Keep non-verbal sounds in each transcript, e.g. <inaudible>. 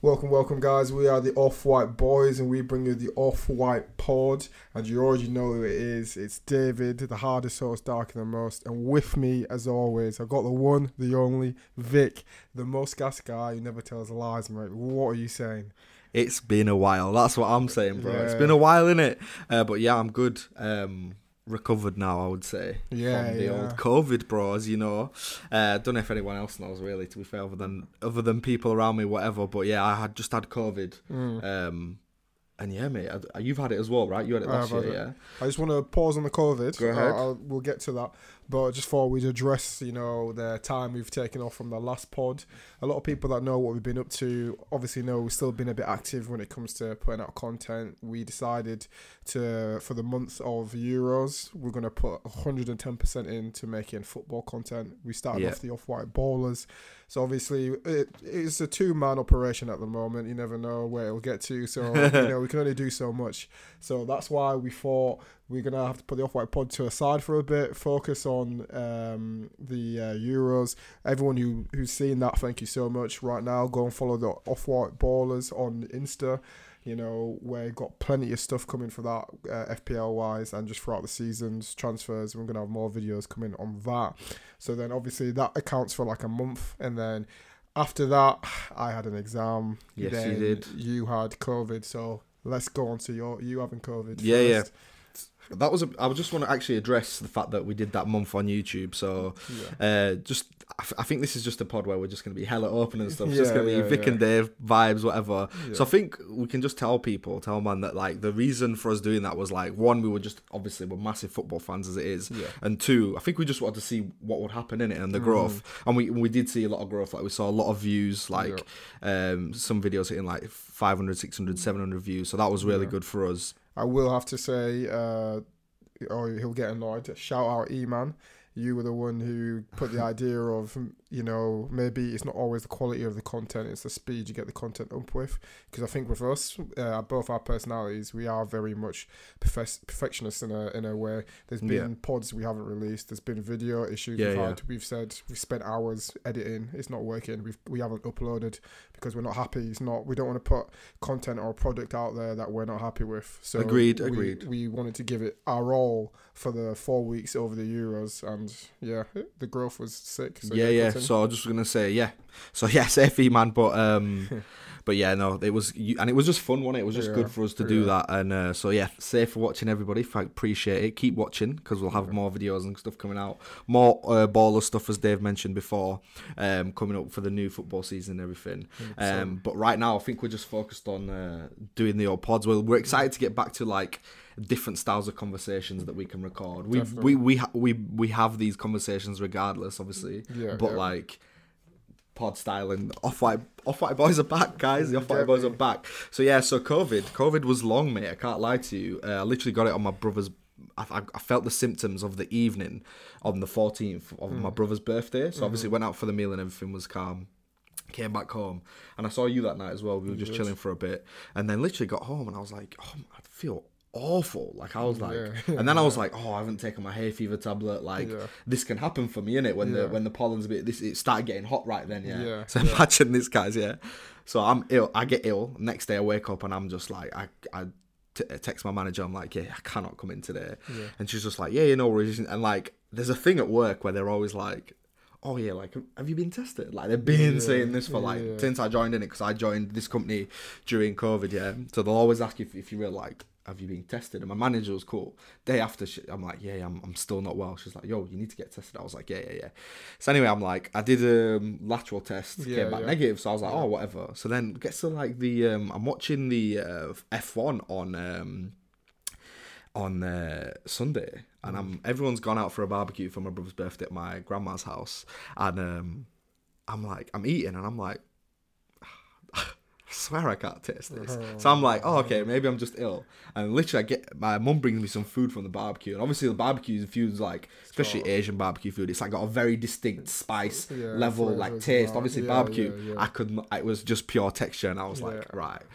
Welcome, welcome, guys. We are the Off White Boys, and we bring you the Off White Pod. And you already know who it is. It's David, the hardest horse, darker than most. And with me, as always, I've got the one, the only, Vic, the most gas guy who never tells lies, mate. What are you saying? It's been a while. That's what I'm saying, bro. It's been a while, innit? Uh, but yeah, I'm good. Um, recovered now, I would say. Yeah, from the yeah. old COVID, bro. As you know, uh, don't know if anyone else knows really. To be fair, other than other than people around me, whatever. But yeah, I had just had COVID. Mm. Um, and yeah, mate, I, you've had it as well, right? You had it last year, had yeah. I just want to pause on the COVID. Go ahead. I'll, I'll- we'll get to that. But just before we address, you know, the time we've taken off from the last pod, a lot of people that know what we've been up to obviously know we've still been a bit active when it comes to putting out content. We decided to, for the month of Euros, we're going to put 110% into making football content. We started Yeah. off the off-white ballers. So obviously it, it's a two-man operation at the moment. You never know where it'll get to. So, <laughs> you know, we can only do so much. So that's why we thought we're gonna have to put the off-white pod to a side for a bit, focus on um, the uh, Euros. Everyone who who's seen that, thank you so much. Right now, go and follow the off-white ballers on Insta. You know, we've got plenty of stuff coming for that uh, FPL wise and just throughout the seasons, transfers. We're gonna have more videos coming on that. So then, obviously, that accounts for like a month, and then after that, <sighs> I had an exam. Yes, you did. You had COVID, so let's go on to your you having COVID. Yeah, yeah. That was. A, I just want to actually address the fact that we did that month on YouTube. So yeah. Uh, just, I, f- I think this is just a pod where we're just going to be hella open and stuff. It's just going to be yeah, Vic yeah. and Dave vibes, whatever. Yeah. So I think we can just tell people, tell man that like the reason for us doing that was like one, we were just obviously we're massive football fans as it is, Yeah. and two, I think we just wanted to see what would happen in it and the growth, and we we did see a lot of growth. Like we saw a lot of views, like um, some videos hitting like 500, 600, 700 views. So that was really Yeah. good for us. I will have to say, uh, or he'll get annoyed. Shout out E-Man. You were the one who put the <laughs> idea of, you know, maybe it's not always the quality of the content, it's the speed you get the content up with. Because I think with us, uh, both our personalities, we are very much perfec- perfectionists in a in a way. There's been Yeah. pods we haven't released. There's been video issues Yeah, we've yeah. had. We've said we've spent hours editing. It's not working. We've we haven't uploaded because we're not happy. It's not. We don't want to put content or product out there that we're not happy with. So Agreed, we- agreed. We wanted to give it our all for the four weeks over the Euros, and yeah, the growth was sick. So yeah, yeah. So I was just gonna say, yeah. So yes, FE man, but um, <laughs> but yeah, no, it was, you- and it was just fun, wasn't it? It was just Yeah, good for us to do that, and uh, so yeah, safe for watching everybody. I appreciate it. Keep watching because we'll have more videos and stuff coming out, more uh, baller stuff as Dave mentioned before, um, coming up for the new football season and everything. Um, but right now, I think we're just focused on uh, doing the old pods. Well, we're excited to get back to like different styles of conversations that we can record. We Definitely. we we ha- we we have these conversations regardless, obviously. Yeah, but yeah. like pod style and off white off white boys are back, guys. The off white boys are back. So yeah, so COVID, COVID was long, mate. I can't lie to you. Uh, I literally got it on my brother's. I, I, felt the symptoms of the evening on the 14th of Mm. my brother's birthday. So Mm-hmm. obviously went out for the meal and everything was calm. Came back home and I saw you that night as well. We were just Good. chilling for a bit and then literally got home and I was like, oh, I feel awful. Like I was like, Yeah. and then I was <laughs> like, oh, I haven't taken my hay fever tablet. Like Yeah. this can happen for me, innit? When Yeah. the when the pollen's a bit, this it started getting hot right then, yeah. So imagine this, guys, yeah. So I'm ill. I get ill. Next day I wake up and I'm just like, I I t- uh, text my manager. I'm like, yeah, I cannot come in today. And she's just like, yeah, you know, worries. And like, there's a thing at work where they're always like. Oh yeah, like have you been tested? Like they've been saying this for like since I joined in it because I joined this company during COVID. Yeah, so they'll always ask you if, if you were like, have you been tested? And my manager was cool. Day after, she, I'm like, yeah, I'm, I'm still not well. She's like, yo, you need to get tested. I was like, yeah, yeah, yeah. So anyway, I'm like, I did a um, lateral test, Yeah, came back yeah. negative. So I was like, Yeah. oh, whatever. So then gets to like the, um, I'm watching the uh, F1 on. Um, on uh, Sunday, and I'm everyone's gone out for a barbecue for my brother's birthday at my grandma's house, and um, I'm like, I'm eating, and I'm like, I swear I can't taste this. So I'm like, oh, okay, maybe I'm just ill. And literally, I get my mum brings me some food from the barbecue, and obviously the barbecue food's like, especially Asian barbecue food, it's like got a very distinct spice Yeah, level, like taste. Obviously, Yeah, barbecue, yeah. I couldn't. It was just pure texture, and I was like, right. <laughs>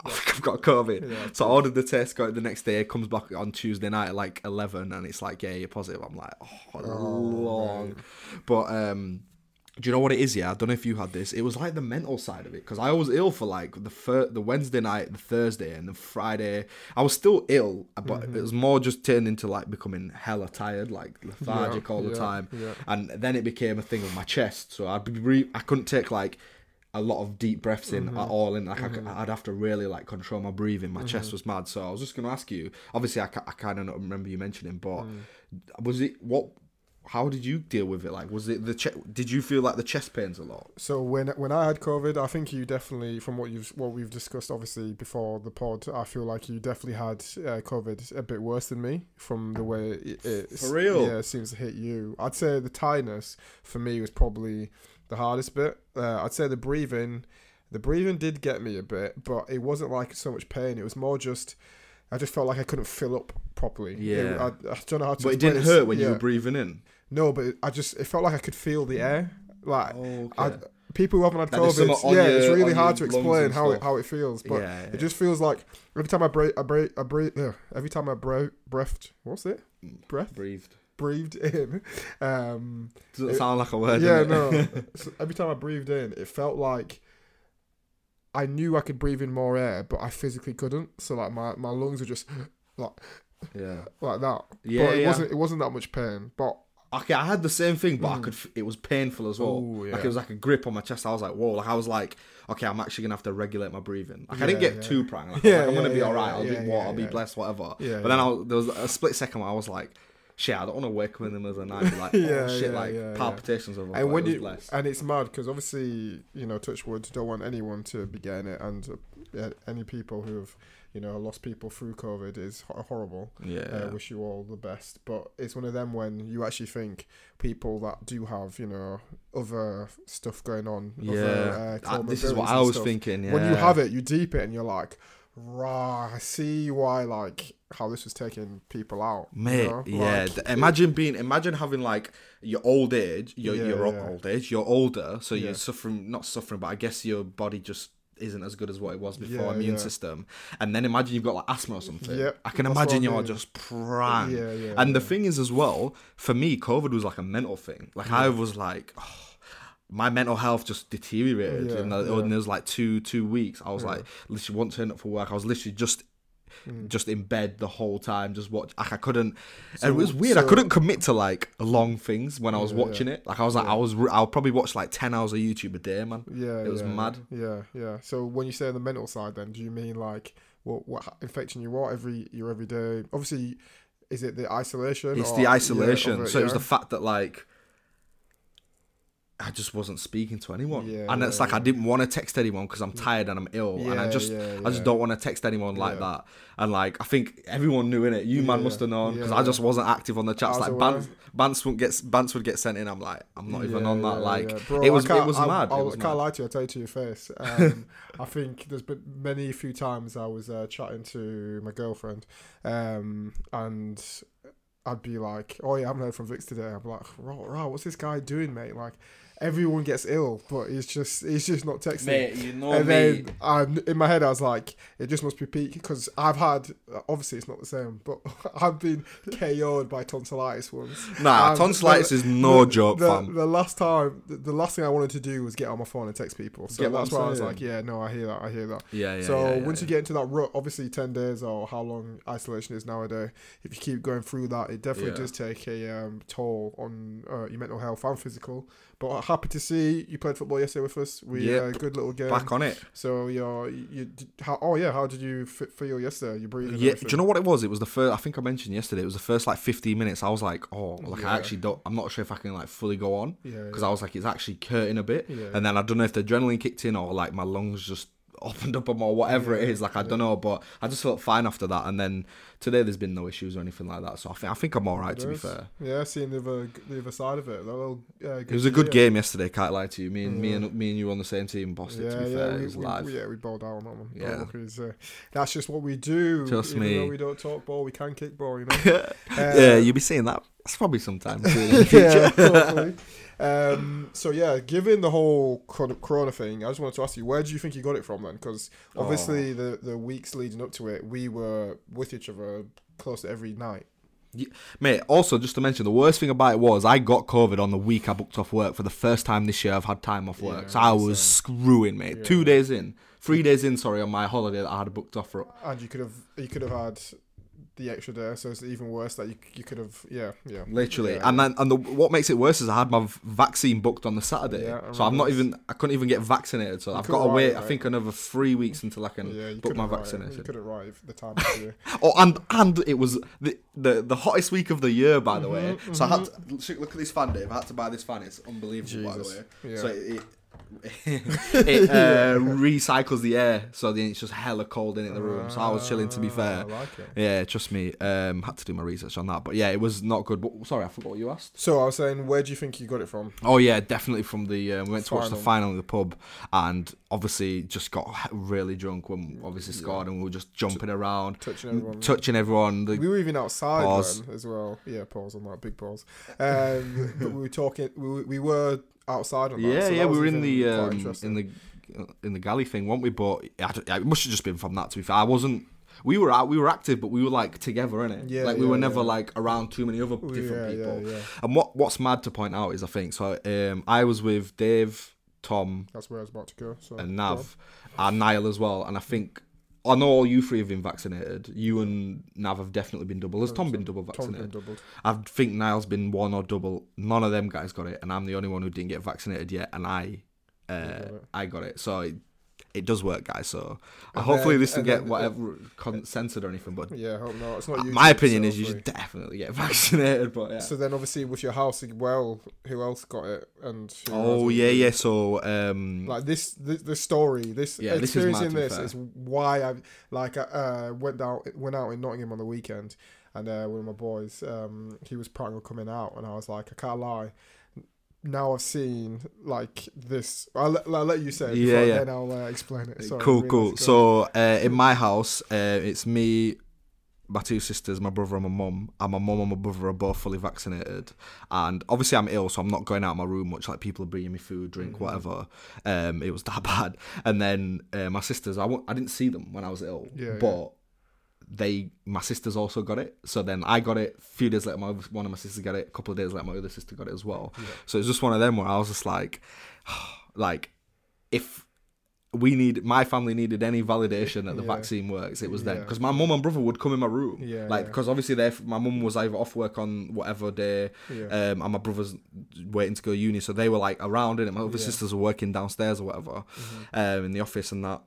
<laughs> I've got COVID. So I ordered the test, got it the next day, it comes back on Tuesday night at like 11, and it's like, yeah, you're positive. I'm like, oh, long. But, um, Do you know what it is? Yeah, I don't know if you had this. It was like the mental side of it because I was ill for like the fir- the Wednesday night, the Thursday, and the Friday. I was still ill, but Mm-hmm. it was more just turned into like becoming hella tired, like lethargic all the yeah, time. yeah. And then it became a thing with my chest, so I'd be re- I couldn't take like a lot of deep breaths in Mm-hmm. at all, and like I'd have to really like control my breathing. My Mm-hmm. chest was mad, so I was just gonna ask you. Obviously, I, ca- I kind of remember you mentioning, but Mm. was it what? How did you deal with it? Like, was it the che- Did you feel like the chest pains a lot? So when when I had COVID, I think you definitely, from what you've what we've discussed, obviously before the pod, I feel like you definitely had uh, COVID a bit worse than me from the way it, it For real? yeah it seems to hit you. I'd say the tiredness for me was probably the hardest bit. Uh, I'd say the breathing, the breathing did get me a bit, but it wasn't like so much pain. It was more just. I just felt like I couldn't fill up properly. It- Yeah. I, I don't know how to. But it didn't hurt when you were breathing in. No, but I just it felt like I could feel the air. Like Okay. I, people who haven't had Like COVID, something on yeah, it's really hard to explain how it how it feels. But yeah, it just feels like every time I breathe, I breathe, I breathe, uh, every time I breathe, breathed, what's it? Breath, breathed. breathed in. <laughs> Um, Doesn't It- sound like a word. yeah, no. <laughs> So every time I breathed in, it felt like I knew I could breathe in more air, but I physically couldn't. So like my, my lungs were just <gasps> like yeah. like that. Yeah, but it yeah. wasn't it wasn't that much pain. But Okay, I had the same thing, but I Mm. could. It was painful as well. Ooh, Like it was like a grip on my chest. I was like, whoa. Like I was like, okay, I'm actually gonna have to regulate my breathing. Like I didn't get yeah. too prang. Like, I was Yeah, like, I'm gonna be yeah, alright. I'll yeah, be what? yeah, I'll be blessed. Whatever. Yeah, But then yeah. I was, there was a split second where I was like, shit, I don't want to wake up in the middle of the night like, <laughs> oh Yeah, shit, yeah, like yeah, yeah. palpitations over. and when you blessed. and it's mad because obviously you know touch wood don't want anyone to be getting it and uh, any people who have you know lost people through covid is ho- horrible yeah. uh, wish you all the best but it's one of them when you actually think people that do have you know other stuff going on yeah. other, uh, I- this is what I was stuff, thinking. Yeah. when you have it you deep it and you're like Rah, I see why like how this was taking people out you Mate, know? yeah. Like, imagine being, imagine having like your old age, your Yeah, your yeah. old age, you're older, so Yeah. you're suffering, not suffering, but I guess your body just isn't as good as what it was before Yeah, immune yeah. system. And then imagine you've got like asthma or something. Yep, I can imagine I you're mean. just prime. yeah yeah and the thing is as well, for me, COVID was like a mental thing. Like I was like. oh, my mental health just deteriorated Yeah, in, the, uh, yeah. in those like two two weeks. I was Yeah. like literally won't turn up for work. I was literally just Mm. just in bed the whole time, just watch. Like I couldn't. So- it was weird. I couldn't commit to like long things when I was Yeah, watching it. Like I was like, I was. I'll probably watch like ten hours of YouTube a day, man. Yeah, It was yeah, mad. Yeah, yeah. So when you say on the mental side, then do you mean like what what infecting you what every your everyday? Obviously, is it the isolation? It's or- the yeah, isolation. of so it was the fact that like. I just wasn't speaking to anyone, Yeah, and it's yeah, like I didn't want to text anyone because I'm tired and I'm ill, and I just, yeah, I just don't want to text anyone like Yeah. that. And like, I think everyone knew in it. You man must have known because yeah, I just wasn't active on the chats. Like. Bance, Bance would get Bance would get sent in. I'm like, I'm not even Yeah, on that. yeah, like, yeah. Bro, it was, I it was I, mad. I, it was can't mad. lie to you. I tell you to your face. Um, <laughs> I think there's been many few times I was uh, chatting to my girlfriend, um, and I'd be like, "Oh yeah, I haven't heard from Vix today." I'm like, "Right, right, what's this guy doing, mate?" Like, everyone gets ill, but it's just he's just not texting. you know and then um, in my head, I was like, it just must be peak because I've had obviously it's not the same, but <laughs> I've been KO'd by tonsillitis once. Nah, And tonsillitis the- is no the, joke, the, fam. The last time, the, the last thing I wanted to do was get on my phone and text people. So Get that's why I was like, yeah, no, I hear that, I hear that. Yeah, yeah. so yeah, yeah, once yeah. you get into that rut, obviously ten days or how long isolation is nowadays, if you keep going through that, it definitely Yeah. does take a um, toll on uh, your mental health and physical. But happy to see you played football yesterday with us. We Yep. uh, good little game. back on it. So you're you how oh yeah how did you feel yesterday? You breathing? Yeah, do you know what it was? It was the first. I think I mentioned yesterday. It was the first like 15 minutes. I was like, oh, like Yeah. I actually don't. I'm not sure if I can like fully go on Yeah, because I was like, it's actually hurting a bit. Yeah. And then I don't know if the adrenaline kicked in or like my lungs just opened up on or whatever it Yeah, is. Like I don't know, but I just felt fine after that. And then today there's been no issues or anything like that. So I think I think I'm all right to be fair. Yeah, seeing the other the other side of it. Little, uh, It was a good game yesterday. Can't lie to you. Me and me and me and you were on the same team. Bossed it. To be fair, we, it was we- live. yeah, we bowled out on that one. Yeah. Yeah, because uh, that's just what we do. Trust Even me. We don't talk ball, we can kick ball. You know. <laughs> Uh, yeah, you'll be seeing that. That's probably sometime <laughs> soon in the future. yeah. <laughs> Um, so yeah, given the whole cor- Corona thing, I just wanted to ask you, where do you think you got it from then? Because Oh. obviously the the weeks leading up to it, we were with each other close to every night. Mate, also just to mention, the worst thing about it was I got COVID on the week I booked off work. For the first time this year, I've had time off work, Yeah, so I was screwing, mate. Yeah. Two days in, three days in, sorry, on my holiday that I had booked off for. And you could have you could have had the extra day, so it's even worse that you you could have yeah yeah Literally, Yeah. and then and the, what makes it worse is I had my vaccine booked on the Saturday, Yeah, so I'm not even I couldn't even get vaccinated. So You I've got to wait. it, I think another three weeks until I can yeah book my couldn't vaccination. You couldn't arrive the time of the year. <laughs> Oh, and and it was the the, the hottest week of the year, by the way. Mhm, So I had to look at this fan, Dave. I had to buy this fan. It's unbelievable, by the way. Yeah. So it it <laughs> uh, recycles the air, so then it's just hella cold in the room. So I was chilling. To be Ah, fair, I like it. yeah, trust me. Um, had to do my research on that, but yeah, it was not good. But sorry, I forgot what you asked. So I was saying, where do you think you got it from? Oh yeah, definitely from the um, we went to watch the Final. final in the pub, and obviously just got really drunk when obviously Yeah. scored, and we were just jumping around, Touching everyone. touching everyone. We were even outside then as well. Yeah, pause on that, big pause. Um, but we were talking. We, we were outside on that. yeah, so yeah, we were in the um, in the in the galley thing, weren't we? But I it must have just been from that. To be fair, I wasn't. We were out. We were active, but we were like together in it. Yeah, like we yeah, were never yeah. like around too many other different people. And what what's mad to point out is I think so. Um, I was with Dave, Tom, That's where I was about to go. So and. Nav, and Niall as well. And I think I know all you three have been vaccinated. You and Nav have definitely been double. Has Tom been double Tom's been vaccinated? I think Niall's been one or double. None of them guys got it, and I'm the only one who didn't get vaccinated yet, and I, uh, got. I got it. So it, it does work, guys. So uh, And hopefully then- this will get then- whatever con- censored or anything. But Yeah, I hope not. It's not. my opinion is you should definitely get <laughs> vaccinated. But yeah. So then, obviously, with your house, well, who else got it? And oh yeah, yeah. So um, Like this, this, the story, this Yeah, this is experiencing to be this is why I like I uh, went down, went out in Nottingham on the weekend, and uh, one of my boys, um, he was on coming out, and I was like, I can't lie. Now I've seen like this. I'll, let- I'll let you say it. Yeah, yeah. Then I'll uh, explain it. Sorry, cool, cool. So uh, in my house, uh, it's me, my two sisters, my brother, and my mum. And my mum and my brother are both fully vaccinated. And obviously, I'm ill, so I'm not going out of my room much. Like people are bringing me food, drink, Mhm. whatever. Um, it was that <laughs> bad. And then uh, my sisters, I w- I didn't see them when I was ill, Yeah, but. They, my sisters also got it. So then I got it. A few days later, my one of my sisters got it. A couple of days later, my other sister got it as well. Yeah. So it's just one of them where I was just like, <sighs> like, if we need my family needed any validation that the Yeah. vaccine works, it was them because my mum and brother would come in my room, Yeah, like yeah. because obviously they my mum was either off work on whatever day, Yeah. um, and my brother's waiting to go uni, so they were like around in it. My other Yeah. sisters were working downstairs or whatever, Mhm. um, in the office and that.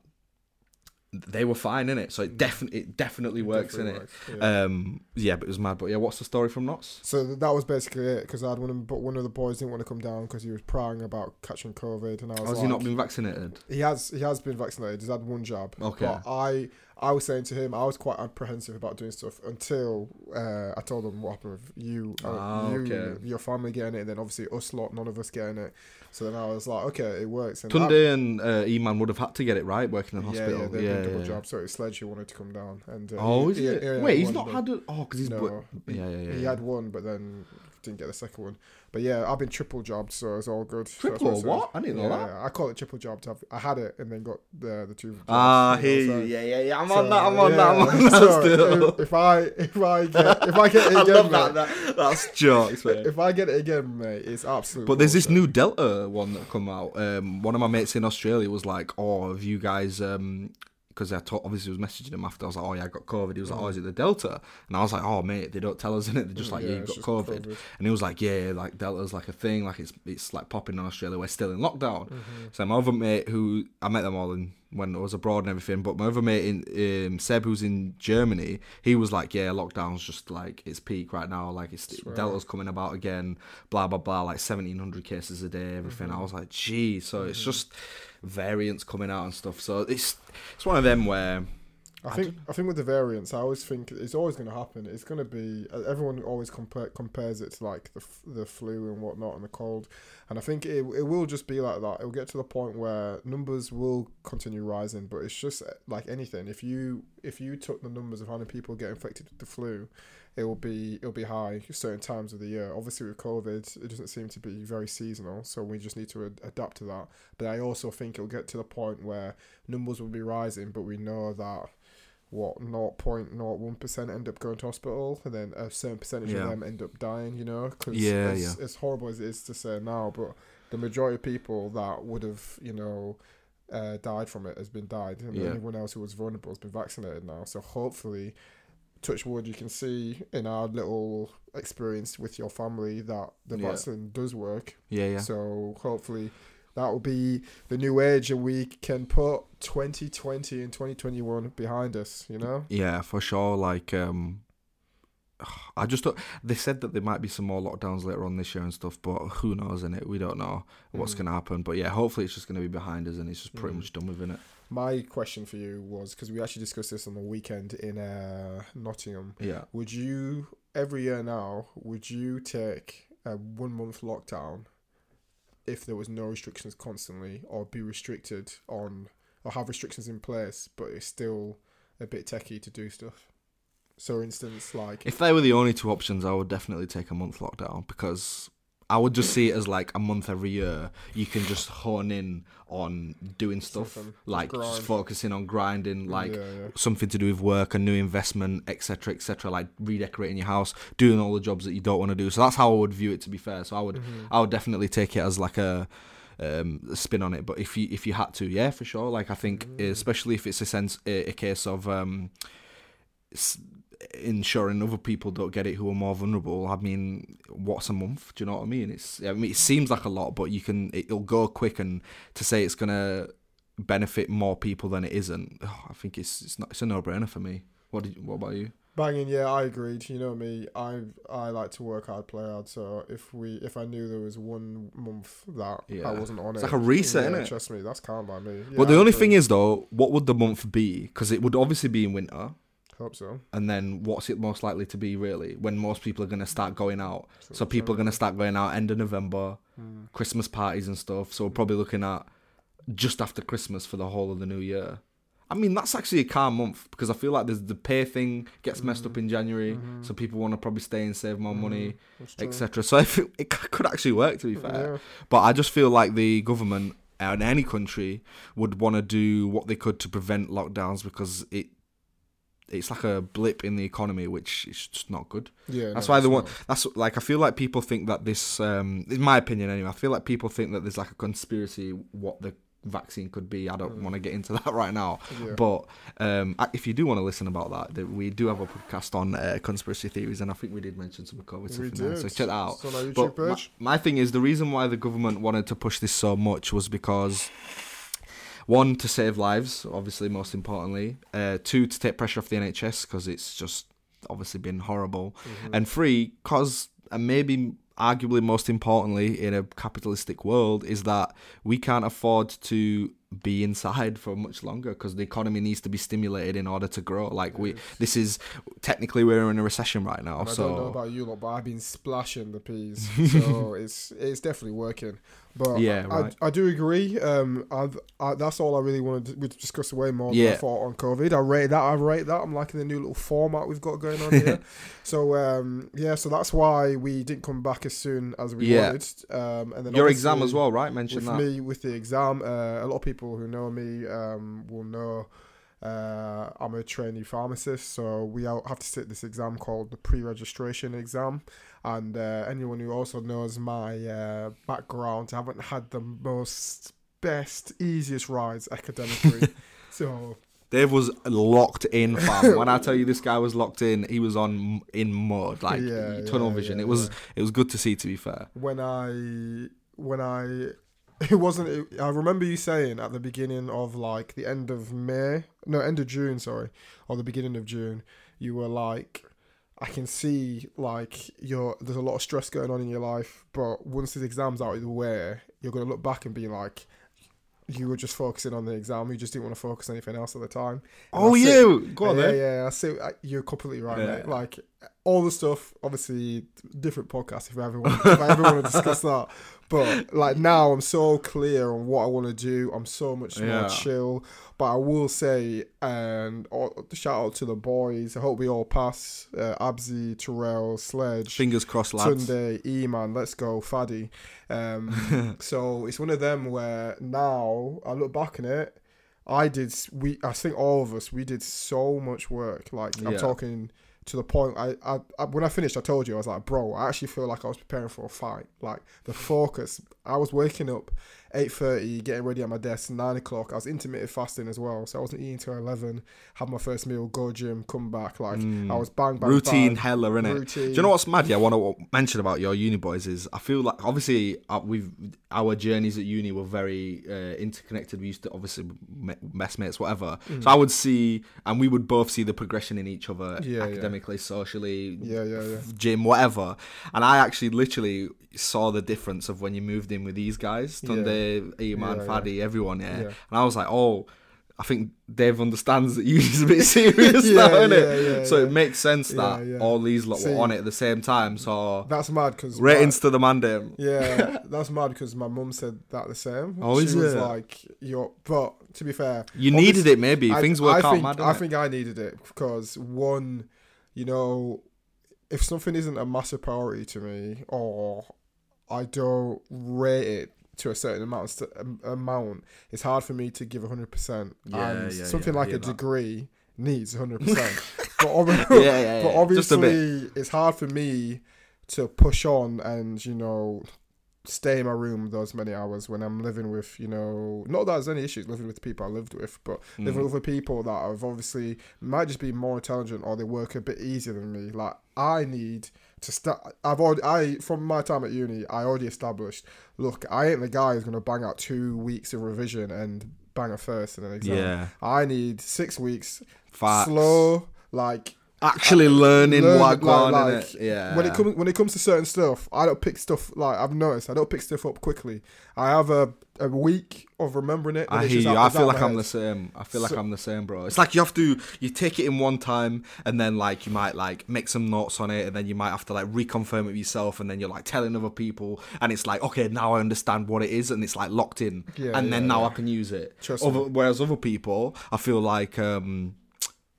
They were fine in it, so it definitely it definitely works in it. yeah. Um, yeah, but it was mad. But yeah, what's the story from Notts? So that was basically it because I had one of, but one of the boys didn't want to come down because he was prying about catching COVID, and I was Has like, he not been vaccinated? He has he has been vaccinated. He's had one jab. Okay. But I I was saying to him I was quite apprehensive about doing stuff until uh, I told him what happened with you, uh, Ah, you, okay. your family getting it, and then obviously us lot, none of us getting it. So then I was like, okay, it works. And Tunde and uh, Eman would have had to get it right working in I- yeah, hospital. yeah, they've yeah, double yeah. jobs. So it's Sledge who wanted to come down, and uh, Oh, is he- it? he Wait, he's not had it. Oh, because he's. No, yeah, yeah, yeah. He had one, but then didn't get the second one. But yeah, I've been triple jobbed, so it's all good. Triple? I'm. What? I didn't know yeah, that. yeah, I call it triple jobbed. I've, I had it and then got the the two. Ah, here, so- yeah, yeah, yeah. I'm so, on that. I'm on that. I'm on <laughs> that so still. If, if I if I get if I get <laughs> it again, love that, mate, that. That's jokes, <laughs> mate. if I get it again, mate, it's absolute. But there's this new Delta one that come out. Um, one of my mates in Australia was like, "Oh, have you guys?" Um, because I ta- obviously was messaging him after. I was like, "Oh yeah, I got COVID." He was like, "Oh, is it the Delta?" And I was like, "Oh mate, they don't tell us <laughs> in it. They're just like, yeah, Yeah, you it's got COVID. COVID. And he was like, "Yeah, like Delta's like a thing. Like it's it's like popping in Australia. We're still in lockdown." Mm-hmm. So my other mate, who I met them all in when I was abroad and everything, but my other mate in um, Seb, who's in Germany, he was like, "Yeah, lockdown's just like it's peak right now. Like it's Swear. Delta's coming about again. Blah blah blah. Like seventeen hundred cases a day. Everything." Mm-hmm. I was like, "Gee." So it's just variants coming out and stuff. So it's it's one of them where I I think I think with the variants, I always think it's always going to happen. It's going to be everyone always compare, compares it to like the the flu and whatnot and the cold, and I think it it will just be like that. It will get to the point where numbers will continue rising, but it's just like anything. If you if you took the numbers of how many people get infected with the flu, it will be it'll be high certain times of the year. Obviously, with COVID, it doesn't seem to be very seasonal, so we just need to ad- adapt to that. But I also think it'll get to the point where numbers will be rising, but we know that what 0.01 percent end up going to hospital, and then a certain percentage Yeah. of them end up dying. You know, because Yeah, as, yeah. as horrible as it is to say now, but the majority of people that would have, you know. Uh, died from it has been died, and Yeah. anyone else who was vulnerable has been vaccinated now. So hopefully, touch wood, you can see in our little experience with your family that the Yeah. vaccine does work. Yeah, yeah. So hopefully that will be the new age and we can put 2020 and 2021 behind us, you know? Yeah, for sure. Like, um, <sighs> I just don't, they said that there might be some more lockdowns later on this year and stuff, but who knows? In it, we don't know what's Mm. going to happen. But yeah, hopefully it's just going to be behind us and it's just pretty Mm. much done with it. My question for you was because we actually discussed this on the weekend in uh, Nottingham. Yeah. Would you, every year now, would you take a one month lockdown if there was no restrictions constantly or be restricted on, or have restrictions in place, but it's still a bit techie to do stuff? So, for instance, like If they were the only two options, I would definitely take a month lockdown because I would just see it as like a month every year. You can just hone in on doing stuff, Something. like Grind. just focusing on grinding, like yeah, yeah. something to do with work, a new investment, etc., etc. Like redecorating your house, doing all the jobs that you don't want to do. So that's how I would view it. To be fair, so I would, Mhm. I would definitely take it as like a. Um, a spin on it, but if you if you had to, yeah, for sure. Like I think, Mm. especially if it's a sense a, a case of um, ensuring other people don't get it who are more vulnerable. I mean, what's a month? Do you know what I mean? It's I mean, it seems like a lot, but you can it'll go quick, and to say it's gonna benefit more people than it isn't, oh, I think it's it's not it's a no brainer for me. What did, what about you? Banging, yeah, I agreed. You know me, I I like to work hard, play hard. So if we if I knew there was one month that Yeah. I wasn't on It's it, it's like a reset, yeah? Trust me, that's calm by me. Yeah, but the I only agree. thing is though, what would the month be? Because it would obviously be in winter. Hope so. And then what's it most likely to be really when most people are going to start going out? So people are going to start going out end of November, Mm. Christmas parties and stuff. So we're probably looking at just after Christmas for the whole of the new year. I mean, that's actually a calm month because I feel like there's the pay thing gets messed up in January, Mhm. so people want to probably stay and save more money, Mhm. That's etc. So I feel it could actually work to be fair. Yeah. But I just feel like the government in any country would want to do what they could to prevent lockdowns because it it's like a blip in the economy, which is just not good. Yeah, That's no, why they want. That's like I feel like people think that this, um, in my opinion anyway, I feel like people think that there's like a conspiracy what the vaccine could be. I don't Mm. want to get into <laughs> that right now, Yeah. but um, if you do want to listen about that, we do have a podcast on uh, conspiracy theories, and I think we did mention some COVID stuff we in there. did. So check that out. It's on our YouTube But my, my thing is the reason why the government wanted to push this so much was because one to save lives, obviously most importantly. Uh, two to take pressure off the NHS because it's just obviously been horrible, Mhm. and three because and maybe arguably most importantly in a capitalistic world is that we can't afford to be inside for much longer because the economy needs to be stimulated in order to grow like we this is technically we're in a recession right now And I so don't know about you lot, but I've been splashing the peas, <laughs> so it's it's definitely working. But Yeah, I, right. I, do agree. Um, I, I, that's all I really wanted to, discuss away more than I Yeah. thought on COVID. I rate that. I rate that. I'm liking the new little format we've got going on here. <laughs> so um, yeah, so that's why we didn't come back as soon as we Yeah. wanted. Um, and then your exam as well right mention with that me with the exam uh, a lot of people who know me um, will know I'm a trainee pharmacist so we have to sit this exam called the pre-registration exam and uh, anyone who also knows my uh, background I haven't had the most best easiest rides academically <laughs> so Dave was locked in, fam. when I tell you this <laughs> guy was locked in, he was on in mode, like Yeah, tunnel yeah, vision. yeah, it was it was good to see. To be fair, when I when I <laughs> it wasn't it, I remember you saying at the beginning of like the end of May no end of June sorry or the beginning of June you were like I can see like you're there's a lot of stress going on in your life but once the exam's out of the way you're gonna look back and be like you were just focusing on the exam you just didn't want to focus on anything else at the time And oh you yeah, go on yeah, then. yeah, I see. You're completely right, Yeah. mate. Like all the stuff, obviously, different podcast if I ever want, if I ever want to discuss <laughs> that. But like now, I'm so clear on what I want to do. I'm so much more Yeah. chill. But I will say, and all, shout out to the boys. I hope we all pass. Uh, Abzi, Terrell, Sledge. Fingers crossed, lads. Sunday, E man, let's go, Faddy. Um, <laughs> so it's one of them where now I look back on it I did. We I think all of us we did so much work. Like I'm talking to the point. I, I, I when I finished, I told you I was like, bro, I actually feel like I was preparing for a fight. Like the focus. I was waking up eight thirty, getting ready at my desk nine o'clock. I was intermittent fasting as well, so I wasn't eating till eleven. Had my first meal, go gym, come back. Like I was bang bang Mm. routine bang, hella innit? routine. Do you know what's mad? Yeah, I want to mention about your uni boys is I feel like obviously uh, we've our journeys at uni were very uh, interconnected. We used to obviously me- messmates, whatever. Mm. So I would see, and we would both see the progression in each other Yeah, yeah. academically, socially, Yeah, yeah, yeah. gym, whatever. And I actually literally saw the difference of when you moved in with these guys, Yeah. Tunde, Iman, Yeah, Fadi, everyone, yeah. Yeah. And I was like, oh. I think Dave understands that <laughs> uni's a bit <laughs> serious Yeah, now, innit? yeah, yeah, so yeah. it makes sense that Yeah, yeah. all these lot See- were on it at the same time. So That's mad because ratings to the mandem. <laughs> Yeah, that's mad because my mum said that the same. Oh, she is was it? like, "You're," but to be fair, You needed it, maybe I- things work I out think, mad. I think I needed it because one, you know, if something isn't a massive priority to me or I don't rate it to a certain amount, st- amount, it's hard for me to give hundred percent. Yeah, and yeah, something yeah, like a that. degree needs hundred <laughs> percent. But <laughs> ob- yeah, yeah, but obviously it's hard for me to push on and you know stay in my room those many hours when I'm living with you know not that there's any issues living with the people I lived with but living Mm. with other people that have obviously might just be more intelligent or they work a bit easier than me like I need to start I've already I from my time at uni I already established look I ain't the guy who's gonna bang out two weeks of revision and bang a first in an exam Yeah. I need six weeks Facts. slow like Actually uh, learning learn, what like- like, innit? Yeah. when it comes when it comes to certain stuff, I don't pick stuff like I've noticed. I don't pick stuff up quickly. I have a, a week of remembering it. I hear you. I feel like I'm the same. I feel like I'm the same, bro. It's like you have to you take it in one time and then like you might like make some notes on it and then you might have to like reconfirm it with yourself and then you're like telling other people and it's like okay now I understand what it is and it's like locked in Yeah, and then now yeah. I can use it. Trust Other, me. whereas other people, I feel like um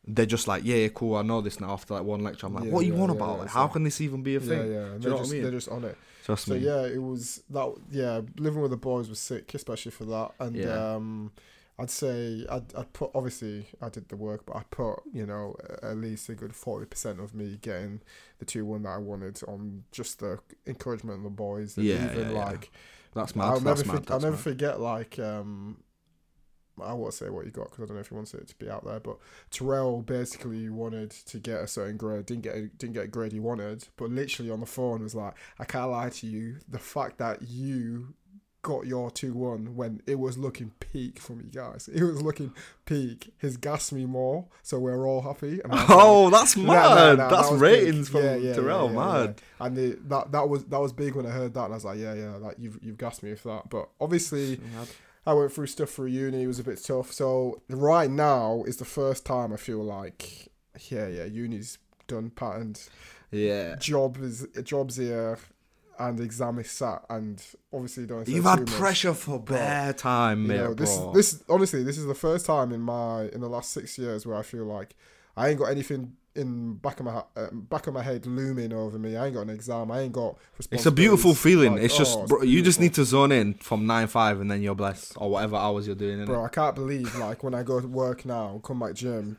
they're just like yeah, yeah cool I know this now after like one lecture. I'm like Yeah, what are you yeah, on yeah, about? yeah, Like, how can this even be a thing? yeah. Do you They're know what I mean? they're just on it. Trust So me. yeah, it was that. Yeah, living with the boys was sick, especially for that. And Yeah. um, I'd say I'd, I'd put obviously I did the work, but I put you know at least a good forty percent of me getting the two one that I wanted on just the encouragement of the boys. And Yeah, even yeah, yeah. like That's mad. I'll that's never, mad. for- I'll that's never mad. forget like um, I won't say what he got because I don't know if he wants it to be out there. But Terrell basically wanted to get a certain grade, didn't get a, didn't get a grade he wanted, but literally on the phone was like, I can't lie to you, the fact that you got your two one when it was looking peak for me guys, it was looking peak. His gassed me more, so we're all happy. I like, Oh, that's mad. <laughs> Nah, nah, nah, that's was ratings big. from Yeah, yeah, Terrell. yeah, mad. And the, that that was that was big when I heard that, and I was like, yeah, yeah, like you've you've gassed me with that. But obviously, I went through stuff through uni. It was a bit tough. So right now is the first time I feel like, yeah, yeah, uni's done, patterned. Yeah. Job is job's here, and exam is sat, and obviously don't. You've had much. pressure for bare time, You know, this bro. this honestly, this is the first time in my in the last six years where I feel like I ain't got anything in back of my uh, back of my head looming over me. I ain't got an exam. I ain't got. it's a beautiful feeling. Like, it's just, oh, it's bro, you just need to zone in from nine five, and then you're blessed, or whatever hours you're doing. Bro, I can't believe like when I go to work now, come back gym.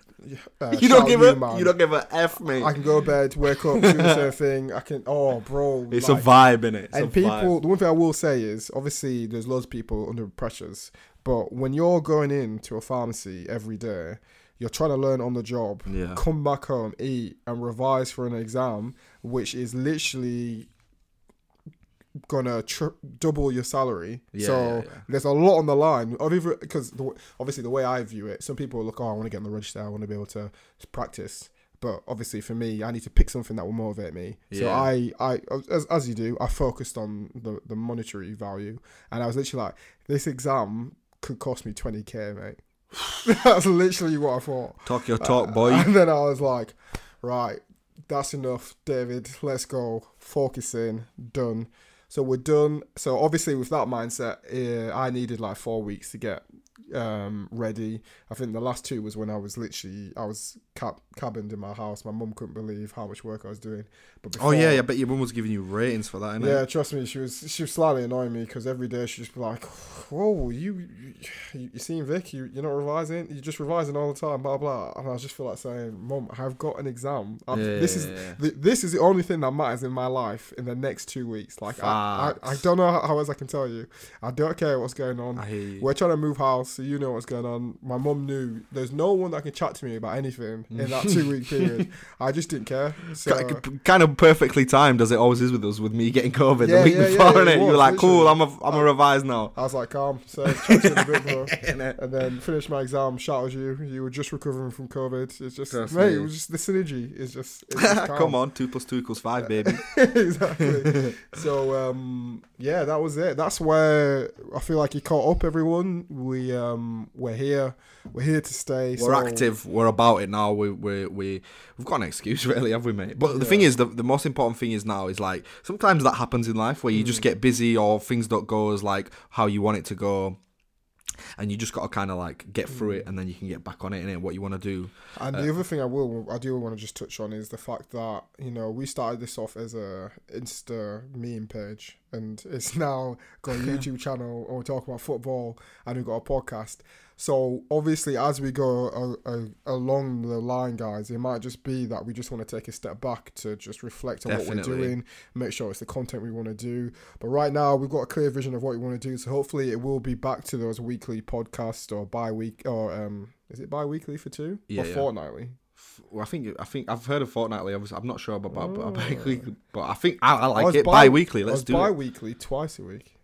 Uh, <laughs> you don't give you, a, man. you don't give a f, mate. I can go to bed, wake up, do the same <laughs> thing. I can. Oh, bro. it's like- a vibe, innit? It's and people, vibe. the one thing I will say is, obviously, there's loads of people under pressures, but when you're going into a pharmacy every day, you're trying to learn on the job. Yeah. Come back home, eat, and revise for an exam, which is literally gonna tr- double your salary. Yeah, so yeah, yeah. there's a lot on the line. Because obviously, the way I view it, some people look, oh, I want to get on the register, I want to be able to practice. But obviously, for me, I need to pick something that will motivate me. So I, I, as, as you do, I focused on the the monetary value, and I was literally like, this exam could cost me twenty k, mate. <laughs> That's literally what I thought. Talk your talk, boy. And then I was like, right, that's enough, David. Let's go. Focus in. Done. So we're done. So obviously, with that mindset, uh, I needed like four weeks to get um, ready. I think the last two was when I was literally I was cab- cabined in my house. My mum couldn't believe how much work I was doing. But Oh yeah, yeah. I bet your mum was giving you ratings for that, innit? yeah, trust me, she was she was slightly annoying me because every day she'd just be like, "Whoa, you you, you seen Vic? You you're not revising? You're just revising all the time, blah blah." And I just feel like saying, "Mum, I've got an exam. Yeah, this is yeah, yeah. th- this is the only thing that matters in my life in the next two weeks. Like I, I, I don't know how, else I can tell you. I don't care what's going on. I hear you. We're trying to move house, so you know what's going on. My mum knew there's no one that can chat to me about anything in that two week <laughs> period. I just didn't care. So, kind of perfectly timed as it always is with us with me getting COVID Yeah, the week yeah, yeah, before, it innit? You were was, like, cool, I'm a, I'm a revise now. I was like, calm, so chat to you in a bit, bro. <laughs> And then finished my exam, shout at you. You were just recovering from COVID. It's just, Trust mate, me. it was just the synergy. Is just, it's <laughs> just. Come on, two plus two equals five, baby. exactly. so um, yeah, that was it. That's where I feel like you caught up, everyone. We um, we're here. We're here to stay. We're so- active. We're about it now. We we we we've got an excuse, <laughs> really, have we, mate? But the thing is, the the most important thing is now is like sometimes that happens in life where you Mm. just get busy or things don't go as like how you want it to go. And you just got to kind of like get through it, and then you can get back on it and what you want to do. And Uh, the other thing I will, I do want to just touch on is the fact that you know we started this off as a Insta meme page, and it's <laughs> now got a <laughs> YouTube channel, and we talk about football, and we've got a podcast. So obviously, as we go uh, uh, along the line, guys, it might just be that we just want to take a step back to just reflect on what we're doing, make sure it's the content we want to do. But right now, we've got a clear vision of what we want to do. So hopefully, it will be back to those weekly podcasts or bi week or um, is it bi weekly for two Yeah, or yeah. fortnightly? Well, I think I think I've heard of fortnightly. Obviously, I'm not sure about about, about Oh. bi-weekly, but I think I, I I like was it bi- bi-weekly. Let's was do it. bi-weekly, twice a week.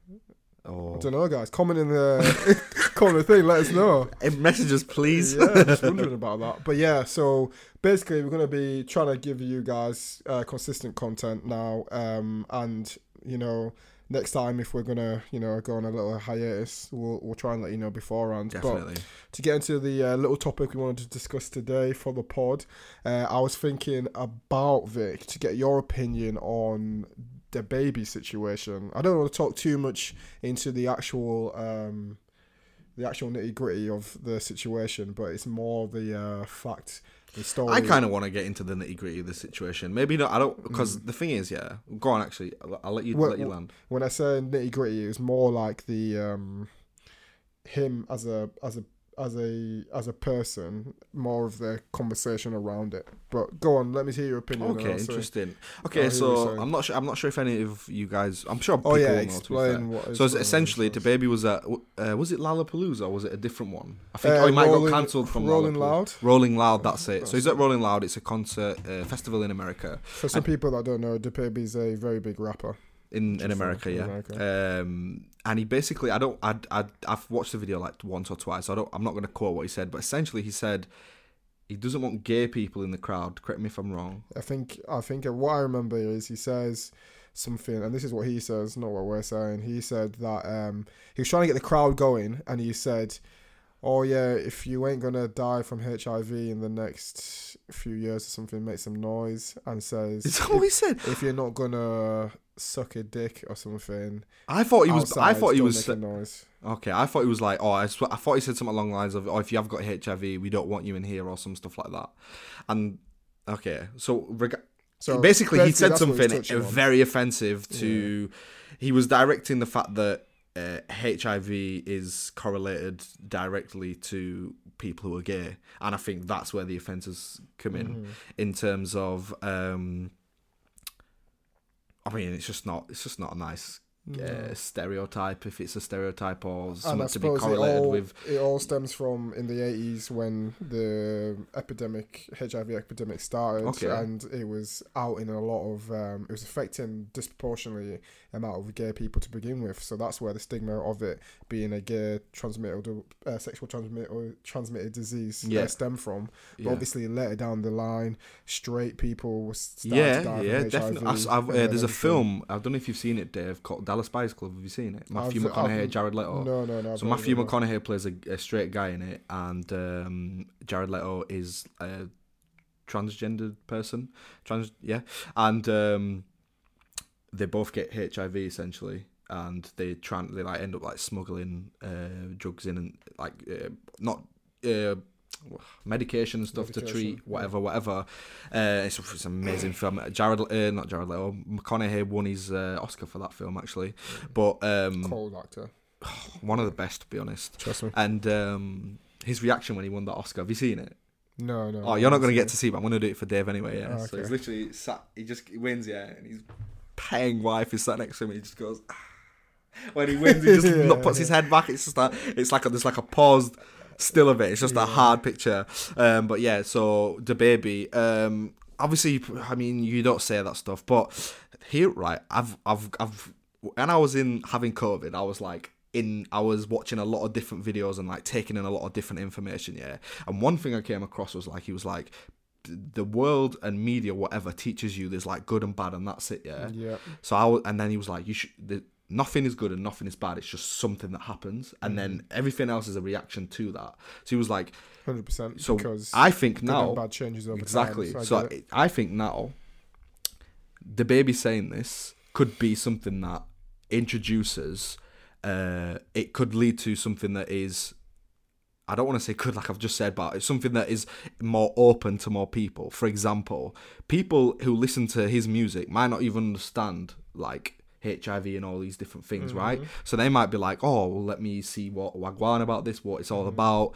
Oh. I don't know, guys. Comment in the <laughs> <laughs> comment the thing. Let us know. Messages, please. yeah, just <laughs> wondering about that. But yeah, so basically, we're gonna be trying to give you guys uh, consistent content now, um, and you know, next time if we're gonna, you know, go on a little hiatus, we'll we'll try and let you know beforehand. But Definitely. to get into the uh, little topic we wanted to discuss today for the pod, uh, I was thinking about Vic to get your opinion on DaBaby situation. I don't want to talk too much into the actual um, the actual nitty gritty of the situation, but it's more the uh, fact, the story. I kind of want to get into the nitty gritty of the situation. Maybe not. I don't because Mm. the thing is, yeah. Go on. Actually, I'll, I'll let you Well, let you land. when I say nitty gritty, it's more like the um, him as a as a as a as a person, more of the conversation around it. But go on, let me hear your opinion. Okay, interesting. Okay, hear what you're so. I'm not sure. I'm not sure if any of you guys. I'm sure people Oh yeah, will know. Explain what. is So it's essentially, DaBaby was at uh, was it Lollapalooza or was it a different one? I think Uh, oh, it might Rolling- got cancelled from Rolling Loud. Rolling Loud, that's it. So he's at Rolling Loud. It's a concert uh, festival in America. For some people that don't know, DaBaby's a very big rapper. in in America, yeah. America. Um, and he basically, I don't, I, I, I've watched the video like once or twice. So I don't, I'm not going to quote what he said, but essentially he said he doesn't want gay people in the crowd. Correct me if I'm wrong. I think I think what I remember is he says something, and this is what he says, not what we're saying. He said that um, he was trying to get the crowd going, and he said, "Oh yeah, if you ain't gonna die from HIV in the next few years or something, make some noise." And says, Is that what he said? if, you're not gonna suck a dick or something, I thought he was. I thought he was. noise. Okay, I thought he was like, oh, I, sw- I thought he said something along the lines of, oh, if you have got HIV, we don't want you in here, or some stuff like that. And okay, so reg- So basically, he said that's what he's something on. very offensive to. He was directing the fact that uh, HIV is correlated directly to people who are gay, and I think that's where the offences come in, Mhm. in terms of. Um, I mean, it's just not. It's just not a nice. Uh, stereotype if it's a stereotype or something to be suppose it correlated all, with. it all stems from in the 80s when the epidemic, HIV epidemic started, Okay. and it was out in a lot of, um, it was affecting disproportionately amount of gay people to begin with. So that's where the stigma of it being a gay transmitted, uh, sexual transmitted, transmitted disease Yeah. stem from. But Yeah. obviously later down the line, straight people starting to Yeah, die yeah, definitely. I, uh, there's a film. I don't know if you've seen it, Dave, called Dallas Buyers Club. Have you seen it? Matthew I've- McConaughey, I've- Jared Leto. No, no, no. So Matthew McConaughey plays a, a straight guy in it, and um, Jared Leto is a transgendered person. Trans, yeah, and um, they both get HIV essentially, and they try they like end up like smuggling uh, drugs in and like uh, not. Uh, medication and stuff to Medication, treat yeah. whatever whatever uh it's, it's an amazing film jared uh, not jared leto mcconaughey won his uh, oscar for that film actually but um Cold actor. <sighs> one of the best to be honest Trust me. and um his reaction when he won that oscar have you seen it No, no. Oh, you're not going to get to see, but I'm going to do it for Dave anyway. Yeah. Oh, So he's literally sat. He just he wins, yeah, and his paying wife is sat next to him. and He just goes. "Ah." When he wins, he just <laughs> Yeah, not puts his head back. It's just that it's like a, there's like a paused still of it. It's just a hard picture. Um, but yeah, so DaBaby. Um, obviously, I mean, you don't say that stuff, but here, right? I've I've I've when I was in having COVID, I was like in I was watching a lot of different videos and like taking in a lot of different information, yeah. And one thing I came across was like he was like the world and media whatever teaches you there's like good and bad and that's it, yeah. Yeah. So I w- and then he was like you should the, nothing is good and nothing is bad. It's just something that happens and then everything else is a reaction to that. So he was like Hundred percent. so because I think now bad changes over exactly. time. so I it. I, I think now DaBaby saying this could be something that introduces. Uh, it could lead to something that is. I don't want to say could, like I've just said, but it's something that is more open to more people. For example, people who listen to his music might not even understand like HIV and all these different things, right? Mm-hmm. So they might be like, "Oh, well, let me see what Wagwan about this, what it's all mm-hmm. about."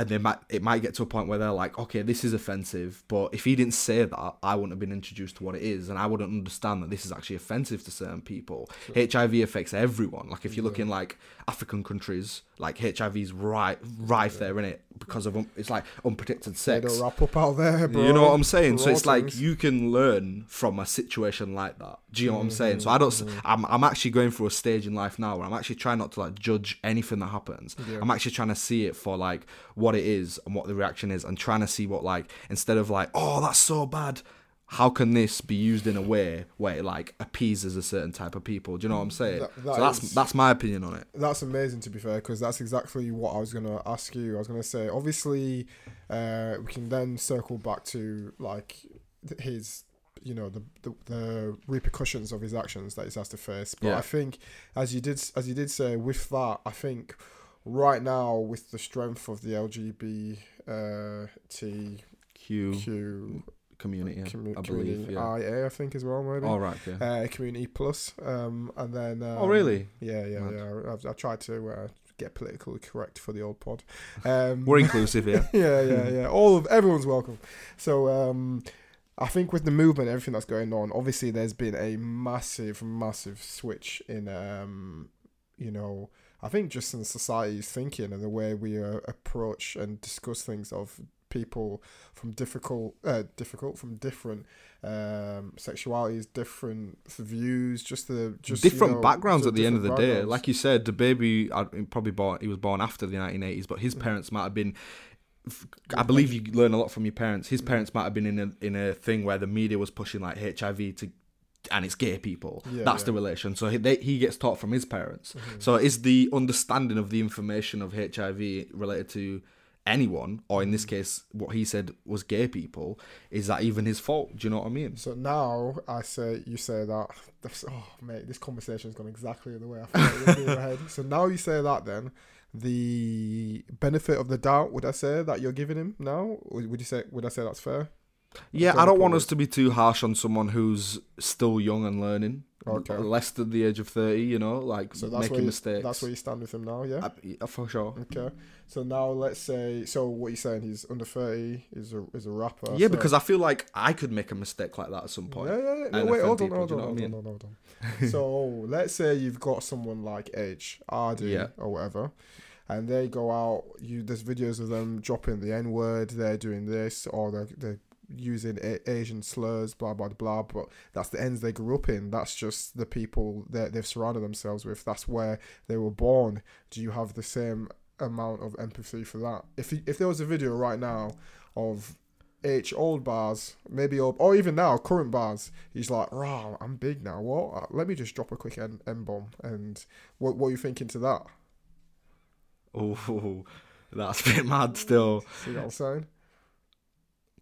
And they might it might get to a point where they're like, okay, this is offensive, but if he didn't say that, I wouldn't have been introduced to what it is, and I wouldn't understand that this is actually offensive to certain people. HIV affects everyone. Like if you look in like African countries, like HIV's right rife there in it because of um, it's like unprotected sex. don't wrap up out there, bro. You know what I'm saying? So it's like you can learn from a situation like that. Do you know what I'm saying? So I don't. Mm-hmm. I'm I'm actually going through a stage in life now where I'm actually trying not to like judge anything that happens. Yeah. I'm actually trying to see it for like what it is and what the reaction is, and trying to see what like instead of like oh that's so bad. How can this be used in a way where it like appeases a certain type of people? Do you know what I'm saying? That- that so that's is- that's my opinion on it. That's amazing to be fair, because that's exactly what I was gonna ask you. I was gonna say, obviously, uh, we can then circle back to like his, you know, the, the the repercussions of his actions that he's has to face. But Yeah. I think, as you did as you did say, with that, I think right now with the strength of the LGBTQ community, commu- I community, believe. Yeah. IA, I think as well, maybe. All right. Yeah. uh, community plus, um, and then. Um, oh really? yeah, yeah, Mad. yeah. I've, I tried to uh, get politically correct for the old pod. Um, We're inclusive here. <laughs> yeah, yeah, yeah. All of everyone's welcome. So um, I think with the movement, everything that's going on, obviously there's been a massive, massive switch in, um, you know, I think just in society's thinking and the way we uh, approach and discuss things of people from difficult, uh, difficult from different um, sexualities, different views, just the just you different know, backgrounds at the end of the day. Like you said, DaBaby probably born. He was born after the 1980s, but Mm. his parents might have been. I believe you learn a lot from your parents. His parents might have been in a in a thing where the media was pushing like HIV to, and it's gay people. Yeah, That's yeah. the relation. So he, they, he gets taught from his parents. Mm-hmm. So is the understanding of the information of HIV related to anyone, or in this Mm-hmm. case, what he said was gay people, is that even his fault? Do you know what I mean? So now I say you say that. Oh mate, this conversation's gone exactly the way I thought it would in. <laughs> So now you say that then the benefit of the doubt would I say that you're giving him now? Would you say would I say that's fair? Yeah, I don't want us to be too harsh on someone who's still young and learning. Okay. Less than the age of 30, you know, like So making you, mistakes. that's where you stand with him now, yeah. Uh, for sure. Okay. So now let's say so what you're saying he's under thirty is a is a rapper. yeah, so- because I feel like I could make a mistake like that at some point. Yeah, yeah, yeah. No, wait, hold on, people, hold on, you know hold I on, mean? hold on, hold on. so let's say you've got someone like Aitch, RD, Yeah. or whatever, and they go out. You there's videos of them dropping the N word. They're doing this, or they're, they're using a- Asian slurs, blah blah blah. But that's the ends they grew up in. That's just the people that they've surrounded themselves with. That's where they were born. Do you have the same amount of empathy for that? If if there was a video right now of Aitch old bars, maybe old, or even now current bars. He's like, "Rah, I'm big now. What? Uh, Let me just drop a quick n, n bomb." And what what are you thinking to that? Oh, <laughs> that's a bit mad still. See what I'm saying?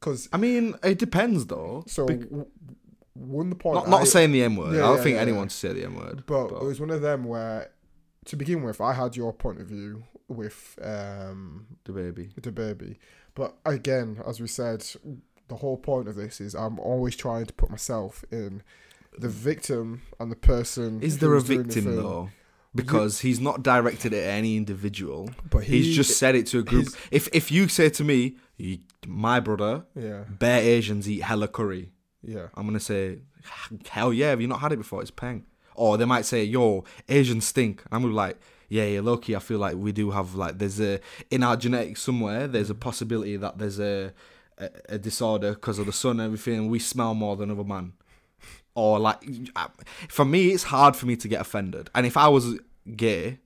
Because I mean, it depends though. so, w- one the point. Not not I- saying the M word. Yeah, I don't yeah, think yeah, anyone yeah. should say the M word. But, it was one of them where, to begin with, I had your point of view with um, DaBaby. the baby. But again, as we said, the whole point of this is I'm always trying to put myself in the victim and the person. Is there a doing the victim though? Because he's not directed at any individual. But he, He's just said it to a group. If if you say to me, "You- my brother, yeah, bare Asians eat hella curry, yeah, I'm gonna say, hell yeah, have you not had it before? It's peng. Or they might say, yo, Asians stink. And I'm gonna be like, yeah, yeah, Loki, I feel like we do have like there's a in our genetics somewhere there's a mm. possibility that there's a a, a disorder because of the sun and everything. We smell more than other man. Or like, for me, it's hard for me to get offended. And if I was gay,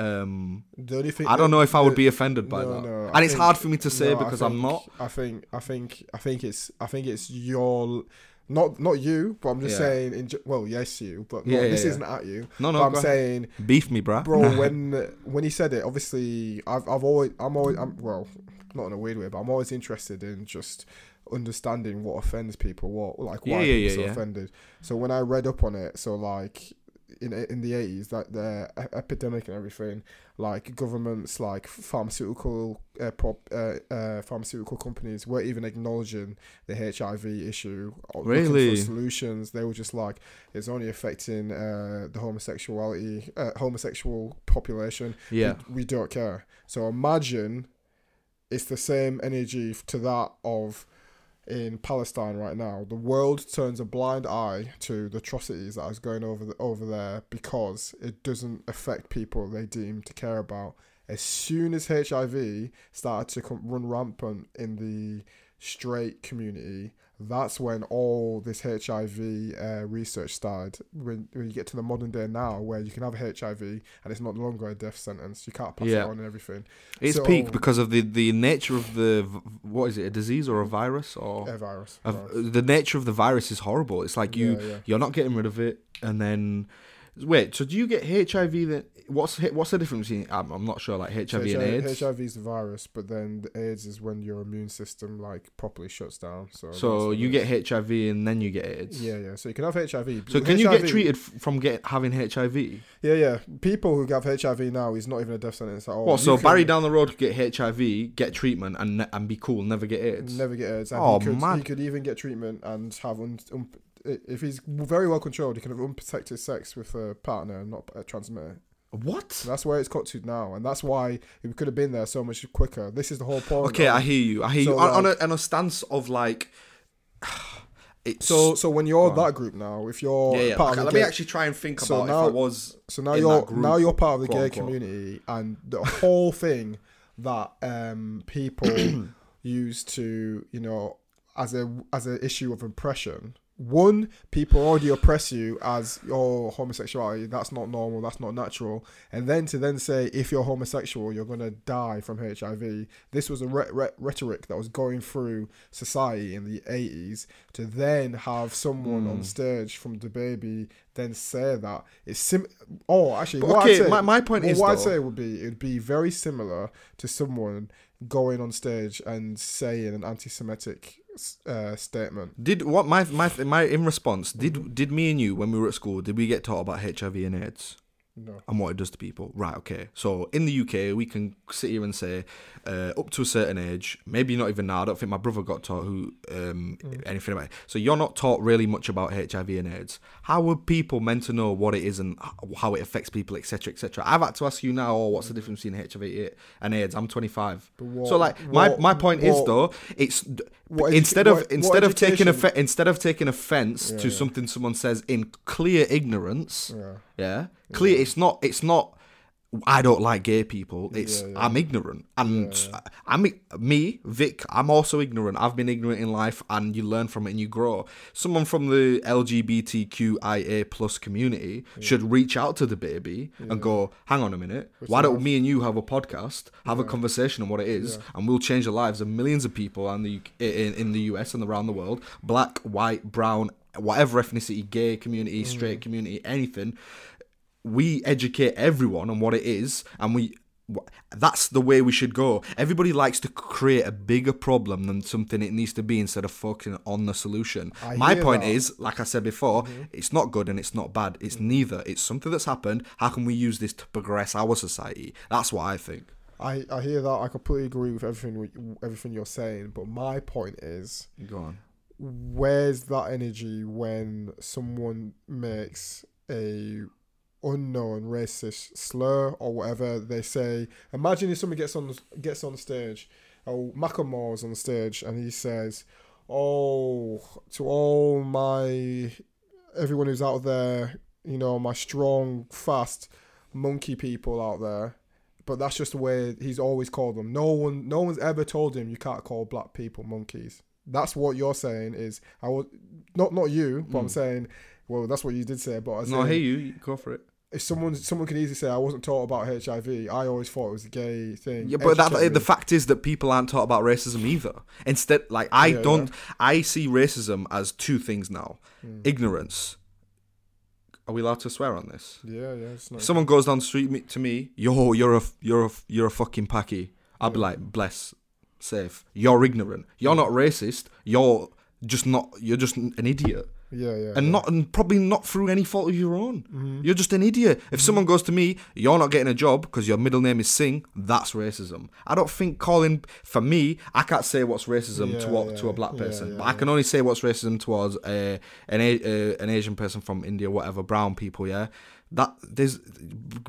um, the only thing I don't know if I would the- be offended by no, that. no, and I it's think- hard for me to say no, because I'm not. I think I think I think it's I think it's your not not you, but I'm just Yeah. saying. In, well, yes, you, but Yeah, no, yeah, this isn't at you. No, no, I'm saying, beef me, bruh. bro, <laughs> when when he said it, obviously, I've I've always I'm always I'm well, not in a weird way, but I'm always interested in just understanding what offends people, what like why Yeah, yeah, people yeah, are yeah. offended. So when I read up on it, so like in in the eighties, that the epidemic and everything, like governments, like pharmaceutical uh, prop, uh, uh, pharmaceutical companies, weren't even acknowledging the HIV issue. Or Really? solutions. They were just like it's only affecting uh, the homosexuality, uh, homosexual population. yeah, we, we don't care. So imagine it's the same energy to that of in Palestine right now. The world turns a blind eye to the atrocities that is going over the, over there because it doesn't affect people they deem to care about. As soon as HIV started to come, run rampant in the straight community, that's when all this HIV uh, research started. When, when you get to the modern day now, where you can have HIV and it's not longer a death sentence, you can't pass Yeah. it on and everything. it's So- peak because of the the nature of the what is it? A disease or a virus or A virus. of, virus. the nature of the virus is horrible. It's like you Yeah, yeah. you're not getting rid of it, and then wait. So do you get HIV? Then what's what's the difference? Between, I'm, I'm not sure. Like HIV and AIDS. HIV is the virus, but then the AIDS is when your immune system like properly shuts down. So so you get. HIV and then you get AIDS. yeah, yeah. So you can have HIV. So can you get treated from get having HIV? Yeah, yeah. People who have HIV now is not even a death sentence at all. what? So Oh, can Barry down the road could get HIV, get treatment, and and be cool, never get AIDS. never get AIDS. And Oh, he could, man. He could even get treatment and have un, un, if he's very well controlled, he can have unprotected sex with a partner and not uh, transmit it. What? That's where it's got to now, and that's why it could have been there so much quicker. This is the whole point. Okay, I hear you. I hear So, you. On, on, a, on a stance of like, <sighs> it's So, so when you're that group now, if you're yeah, yeah. part Okay, of let the me actually try and think So about now- if I was. so now you're group, now you're part of the gay community, and the whole thing that um people <clears throat> use to you know as a as an issue of oppression. One, people already oppress you as your homosexuality. That's not normal. That's not natural. And then to then say if you're homosexual, you're gonna die from HIV. This was a re- re- rhetoric that was going through society in the 80s. To then have someone Hmm. on stage from DaBaby then say that it's sim. Oh, actually, But what okay, I'd say, my- my point well, is, what I'd say would be it'd be very similar to someone going on stage and saying an anti-Semitic uh, statement. Did what my my my in response? Did did me and you when we were at school? Did we get taught about HIV and AIDS? No. and what it does to people. Right, okay. So in the UK, we can sit here and say, uh, up to a certain age, maybe not even now. I don't think my brother got taught who um, anything about it. So you're not taught really much about HIV and AIDS. How are people meant to know what it is and how it affects people, etc., etc.? I've had to ask you now, oh, what's the difference between HIV and AIDS? I'm 25. What- so like my, what- my point is though, it's what instead of what- what instead of taking offe- instead of taking offense Yeah, to yeah. something someone says in clear ignorance. Yeah. Yeah, clear. It's not. It's not. I don't like gay people. It's Yeah, yeah. I'm ignorant, and Yeah, I'm me, Vic. I'm also ignorant. I've been ignorant in life, and you learn from it and you grow. Someone from the LGBTQIA plus community should reach out to DaBaby and go, "Hang on a minute. Why don't me and you have a podcast, have a conversation on what it is, and we'll change the lives of millions of people and the in, in the US and around the world, black, white, brown, whatever ethnicity, gay community, straight community, anything." We educate everyone on what it is and we that's the way we should go. Everybody likes to create a bigger problem than something it needs to be instead of focusing on the solution. I My point that. Mm-hmm. is, like I said before, it's not good and it's not bad. It's neither. It's something that's happened. How can we use this to progress our society? That's what I think. I, I hear that. I completely agree with everything everything you're saying. But my point is, Go on. where's that energy when someone makes a unknown racist slur or whatever they say? Imagine if someone gets on gets on stage, oh Macklemore's on stage and he says, "Oh, to all my everyone who's out there, you know, my strong, fast monkey people out there." But that's just the way he's always called them. No one, no one's ever told him you can't call black people monkeys. That's what you're saying. Is I was not not you, but I'm saying. Well, that's what you did say. But I Mm. No, I hear you. Go for it. If someone someone can easily say I wasn't taught about HIV, I always thought it was a gay thing. Yeah, but that, the fact is that people aren't taught about racism either. Instead, like I Yeah, don't, I see racism as two things now: Hmm. ignorance. Are we allowed to swear on this? yeah, yeah, it's not. If someone goes down the street to me, yo, you're a, you're a, you're a fucking packy. I'll be like, bless, safe. You're ignorant. You're not racist. You're just not. You're just an idiot. Yeah, yeah, and yeah. not and probably not through any fault of your own. Mm-hmm. You're just an idiot. If someone goes to me, you're not getting a job because your middle name is Singh. That's racism. I don't think calling for me. I can't say what's racism Yeah, to a, to a black person, yeah, but I can only say what's racism towards uh, an a, uh, an Asian person from India, whatever, brown people. Yeah, that there's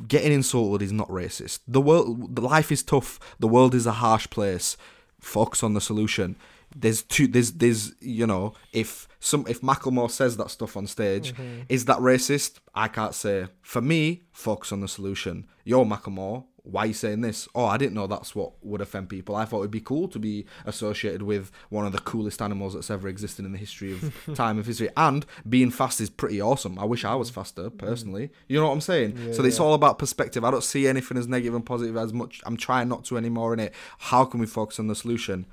getting insulted is not racist. The world, the life is tough. The world is a harsh place. Focus on the solution. There's two. There's there's you know if some if Macklemore says that stuff on stage, mm-hmm. is that racist? I can't say. For me, focus on the solution. Yo, Macklemore, why are you saying this? Oh, I didn't know that's what would offend people. I thought it'd be cool to be associated with one of the coolest animals that's ever existed in the history of <laughs> time of history. And being fast is pretty awesome. I wish I was faster mm-hmm. personally. You know what I'm saying? Yeah, so it's yeah. all about perspective. I don't see anything as negative and positive as much. I'm trying not to anymore in it. How can we focus on the solution?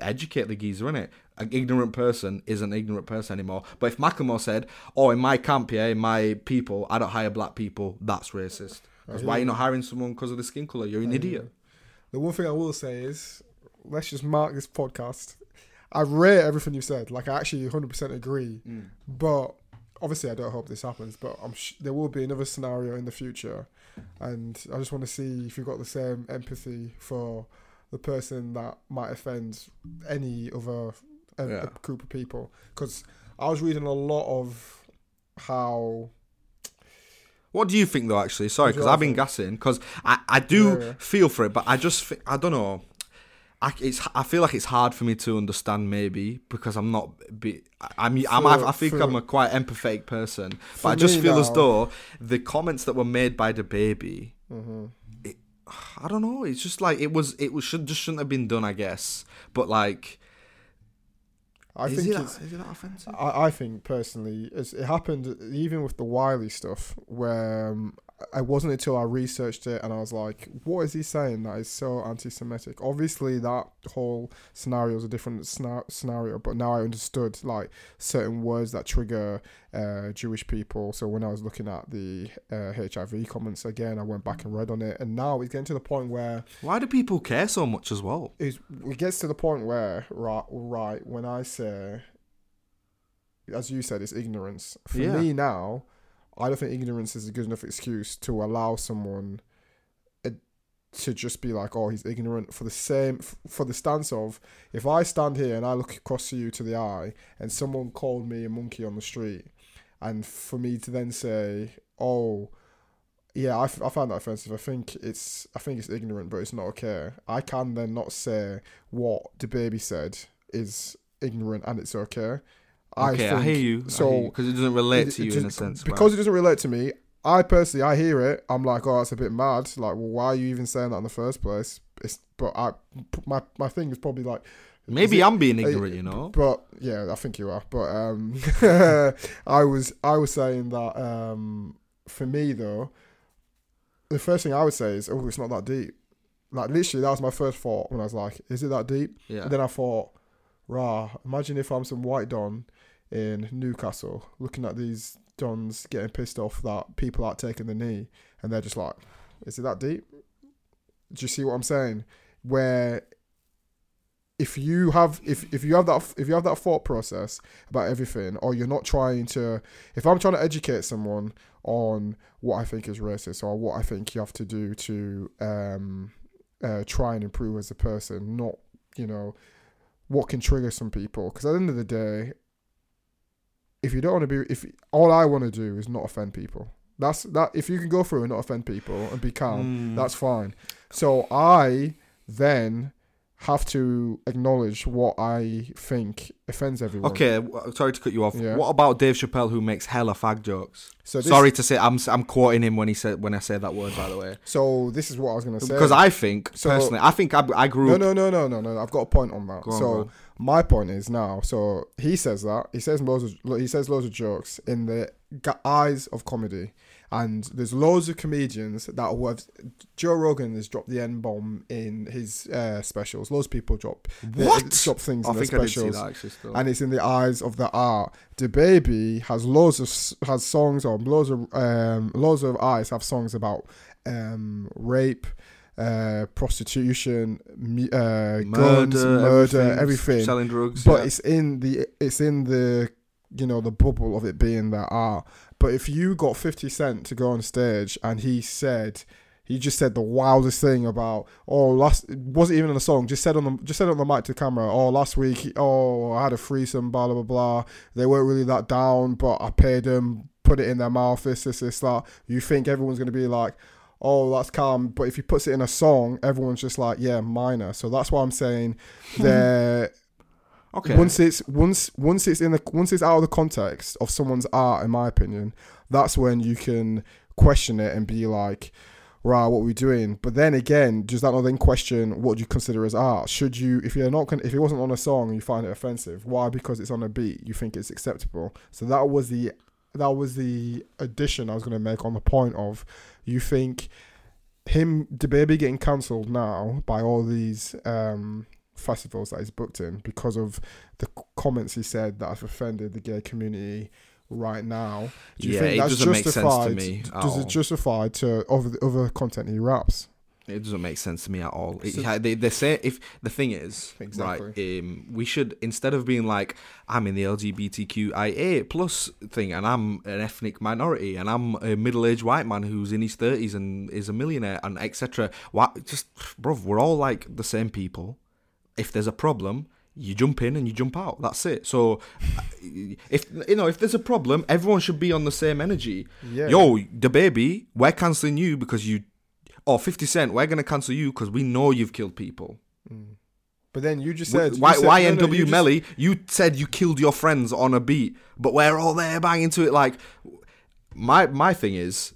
Educate the geezer in it. An ignorant person isn't an ignorant person anymore. But if Macklemore said, "Oh, in my camp, yeah, in my people, I don't hire black people," that's racist. That's why you're not hiring someone because of the skin color? You're an idiot. The one thing I will say is, let's just mark this podcast. I rate everything you said. Like I actually 100% agree. Mm. But obviously, I don't hope this happens. But I'm sh- there will be another scenario in the future, and I just want to see if you've got the same empathy for the person that might offend any other uh, Yeah. group of people. Because I was reading a lot of how What do you think though? Actually, sorry, because I've been gassing. Because I, I do Yeah, yeah. feel for it, but I just I don't know. I it's I feel like it's hard for me to understand maybe because I'm not be I'm I'm For- I think for- I'm a quite empathetic person, but I just feel as though the comments that were made by DaBaby. Mhm. I don't know. It's just like it was. It was should just shouldn't have been done. I guess. But like, I is think it it's that, is it that offensive? I, I think personally, it happened even with the Wiley stuff, where um, I wasn't until I researched it and I was like, what is he saying that is so anti Semitic? Obviously, that whole scenario is a different sna- scenario, but now I understood like certain words that trigger uh, Jewish people. So when I was looking at the uh, HIV comments again, I went back and read on it, and now it's getting to the point where Why do people care so much as well? it gets to the point where right right when I say as you said it's ignorance for Yeah. me now I don't think ignorance is a good enough excuse to allow someone uh, to just be like oh he's ignorant for the same for the stance of if I stand here and I look across to you to the eye and someone called me a monkey on the street and for me to then say oh yeah, I, f- I find that offensive. I think it's I think it's ignorant, but it's not okay. I can then not say what DaBaby said is ignorant and it's okay. Okay, I, hear you. So because it doesn't relate it- to you in a sense. because it doesn't relate to me. I personally, I hear it. I'm like, oh, that's a bit mad. Like, well, why are you even saying that in the first place? It's but I my my thing is probably like Maybe it- I'm being ignorant, you know. but yeah, I think you are. But um, <laughs> I was I was saying that um, for me though, the first thing I would say is, oh, it's not that deep. Like literally, that was my first thought when I was like, is it that deep? Yeah. And then I thought, rah, imagine if I'm some white don in Newcastle looking at these dons getting pissed off that people aren't taking the knee, and they're just like, is it that deep? Do you see what I'm saying? Where if you have if if you have that if you have that thought process about everything, or you're not trying to, if I'm trying to educate someone on what I think is racist or what I think you have to do to um, uh, try and improve as a person, not you know what can trigger some people. Because at the end of the day, if you don't want to be, if all I want to do is not offend people, that's that. If you can go through and not offend people and be calm, Mm. that's fine. So I then have to acknowledge what I think offends everyone. Okay, sorry to cut you off. Yeah. What about Dave Chappelle who makes hella fag jokes? So this, sorry to say, I'm I'm quoting him when he said when I say that word. By the way, So this is what I was gonna say. because I think So- personally, I think I, I grew No, up. no, no, no, no, no. I've got a point on that. On, so my point is now. So he says that he says loads of he says loads of jokes in the eyes of comedy, and there's loads of comedians that have. Joe Rogan has dropped the N bomb in his uh, specials. Loads of people drop they- What? drop things I in their think I see specials. actually. And it's in the eyes of the art. DaBaby has loads of has songs or loads of um loads of artists have songs about um rape, uh prostitution, uh guns, murder, everything. selling drugs. But yeah. it's in the it's in the you know the bubble of it being that art. But if you got Fifty Cent to go on stage and he said. He just said the wildest thing about oh last it wasn't even in a song just said on the just said on the mic to camera oh last week oh I had a threesome blah blah blah they weren't really that down but I paid them put it in their mouth this this this that. You think everyone's gonna be like oh that's calm but if he puts it in a song everyone's just like yeah minor. So that's why I'm saying hmm. they're okay. once it's once once it's in the once it's out of the context of someone's art, in my opinion, that's when you can question it and be like, right, what are we doing? But then again, does that not then question what do you consider as art? Should you, if you're not, if it wasn't on a song, and you find it offensive? Why? Because it's on a beat, you think it's acceptable. So that was the that was the addition I was going to make on the point of you think him DaBaby getting cancelled now by all these um festivals that he's booked in because of the comments he said that have offended the gay community right now. Do you Yeah, think it that's doesn't make sense to justified? me Does it justify to the other content he raps? It doesn't make sense to me at all. It, So- they, they say if the thing is Exactly. right, um, we should instead of being like I'm in the LGBTQIA plus thing and I'm an ethnic minority and I'm a middle-aged white man who's in his thirties and is a millionaire and etc. Why just bruv, we're all like the same people. If there's a problem, you jump in and you jump out. That's it. So if you know if there's a problem, everyone should be on the same energy. Yeah. Yo, DaBaby, we're canceling you because you or 50 Cent, we're going to cancel you because we know you've killed people. Mm. But then you just Why, said you why, said- why no, no, NW you just- Melly, you said you killed your friends on a beat, but we're all there banging to it. Like, my my thing is,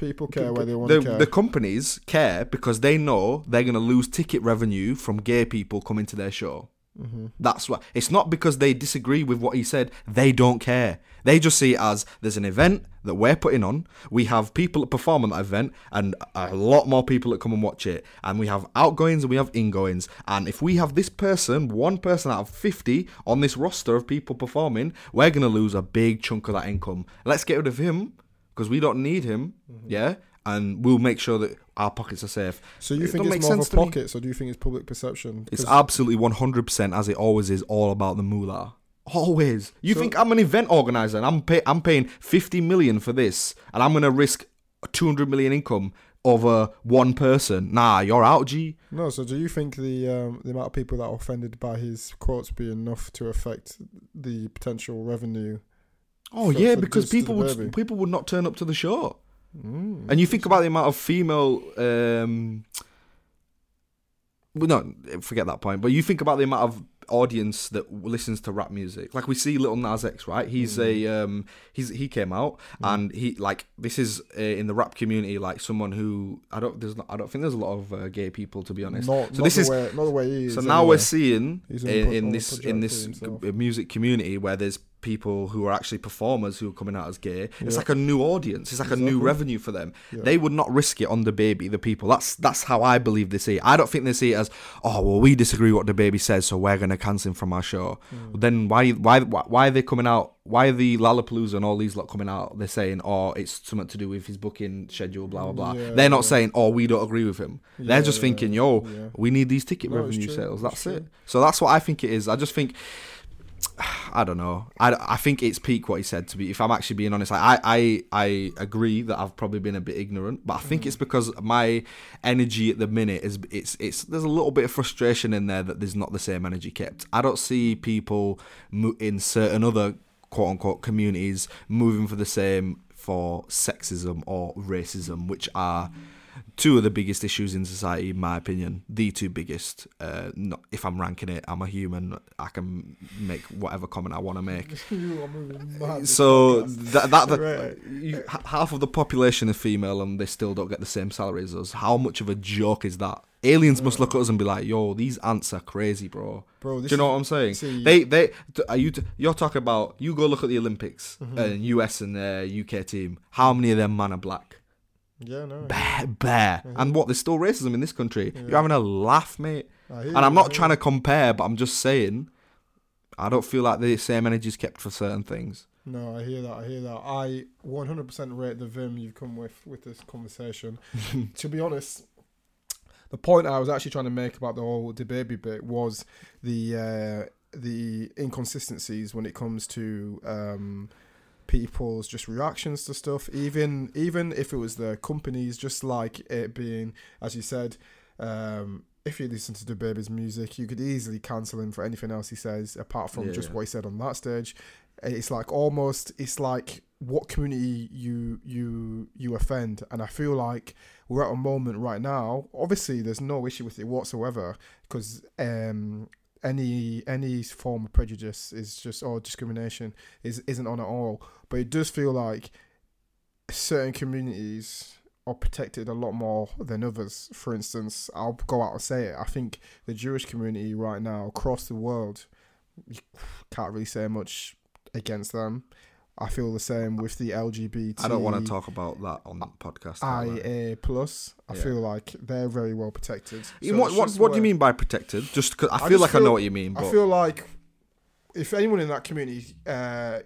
People care where they want to the, care. the companies care because they know they're going to lose ticket revenue from gay people coming to their show. Mm-hmm. That's why it's not because they disagree with what he said. They don't care. They just see it as there's an event that we're putting on. We have people that perform on that event, and a lot more people that come and watch it. And we have outgoings and we have ingoings. And if we have this person, one person out of fifty on this roster of people performing, we're gonna lose a big chunk of that income. Let's get rid of him because we don't need him. Yeah. And we'll make sure that our pockets are safe. so you It think it's make more of a sense to pockets, or do you think it's public perception? It's absolutely 100% as it always is all about the moolah. Always. You So- think I'm an event organizer and I'm pay, I'm paying 50 million for this and I'm going to risk 200 million income over one person? Nah, you're out, G. No, so do you think the um, the amount of people that are offended by his quotes be enough to affect the potential revenue? Oh For- yeah, for because people would people would not turn up to the show. Mm. And you think about the amount of female um well, no, forget that point. But you think about the amount of audience that listens to rap music. Like we see Lil Nas X, right? He's a um, he's he came out and he like this is uh, in the rap community like someone who I don't there's not, I don't think there's a lot of uh, gay people to be honest. Not, so not this the is way, not the way he is. so now anyway. we're seeing in, in this in this music community where there's people who are actually performers who are coming out as gay. It's Yeah. like a new audience. It's like a new revenue for them. Yeah. They would not risk it on DaBaby, the people. That's that's how I believe they see it. I don't think they see it as, oh well, we disagree what DaBaby says, so we're gonna cancel him from our show. Mm. Then why why why are they coming out? Why are the Lollapalooza and all these lot coming out? They're saying, oh, it's something to do with his booking schedule, blah blah blah. Yeah, They're not saying, oh, we don't agree with him. They're just thinking, yo, we need these ticket No, revenue sales. That's it. So that's what I think it is. I just think. <sighs> I don't know. I, I think it's peak what he said to be. If I'm actually being honest, like, I, I I agree that I've probably been a bit ignorant, but I think mm. it's because my energy at the minute is it's it's there's a little bit of frustration in there that there's not the same energy kept. I don't see people in certain other quote unquote communities moving for the same for sexism or racism, which are two of the biggest issues in society, in my opinion. The two biggest. Uh, not, if I'm ranking it, I'm a human. I can make whatever comment I want to make. <laughs> You are moving mad, this So that, that, that Right. you, half of the population is female, and they still don't get the same salary as us. How much of a joke is that? Aliens must look at us and be like, "Yo, these ants are crazy, bro." bro. This Do you know what I'm saying? see- They, they, are you? T- you're talking about. You go look at the Olympics, Mm-hmm. uh, US and uh, UK team. How many of them man are black? Yeah, no. Bare, bare. And what? There's still racism in this country. You're having a laugh, mate. And I'm not trying to compare, but I'm just saying. I don't feel like the same energy is kept for certain things. No, I hear that. I hear that. I 100% rate the vim you've come with with this conversation. <laughs> to be honest, the point I was actually trying to make about the whole baby bit was the uh, the inconsistencies when it comes to um, people's just reactions to stuff. Even even if it was the companies, just like it being, as you said. Um, if you listen to DaBaby's music, you could easily cancel him for anything else he says, apart from Yeah, just yeah. what he said on that stage it's like almost it's like what community you you you offend and i feel like we're at a moment right now obviously there's no issue with it whatsoever because um any any form of prejudice is just or discrimination is isn't on at all. But it does feel like certain communities are protected a lot more than others. For instance i'll go out and say it. I think the jewish community right now across the world you can't really say much against them. I feel the same with the LGBT. I don't want to talk about that on that podcast. IA plus. I Yeah. feel like they're very well protected. So what what, what do you mean by protected? Just cause I I feel like I know what you mean, but I feel like if anyone in that community, uh,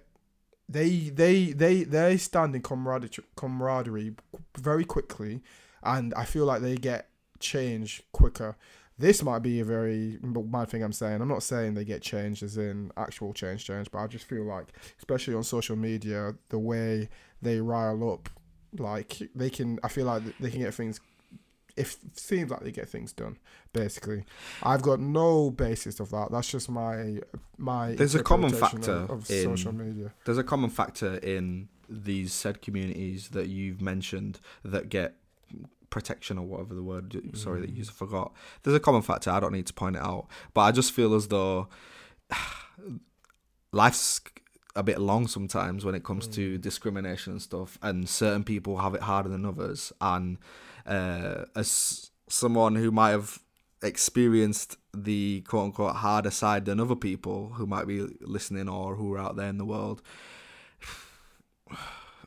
they they they they stand in camaraderie, camaraderie very quickly, and I feel like they get change quicker. This might be a very bad thing I'm saying. I'm not saying they get changed as in actual change, change, but I just feel like, especially on social media, the way they rile up, like they can. I feel like they can get things. If seems like they get things done, basically. I've got no basis of that. That's just my my. There's a common factor of, of in- social media. there's a common factor in these said communities that you've mentioned that get protection or whatever the word sorry that you just forgot. There's a common factor i don't need to point it out but i just feel as though <sighs> life's a bit long sometimes when it comes to discrimination and stuff and certain people have it harder than others and uh, as someone who might have experienced the quote unquote harder side than other people who might be listening or who are out there in the world <sighs>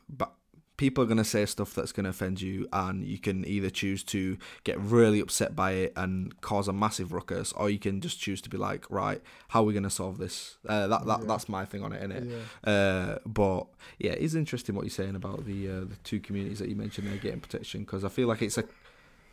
but people are going to say stuff that's going to offend you and you can either choose to get really upset by it and cause a massive ruckus or you can just choose to be like right how are we going to solve this uh, that, that Yeah. that's my thing on it innit? Yeah. Uh, but yeah, it's interesting what you're saying about the uh, the two communities that you mentioned there getting protection because I feel like it's a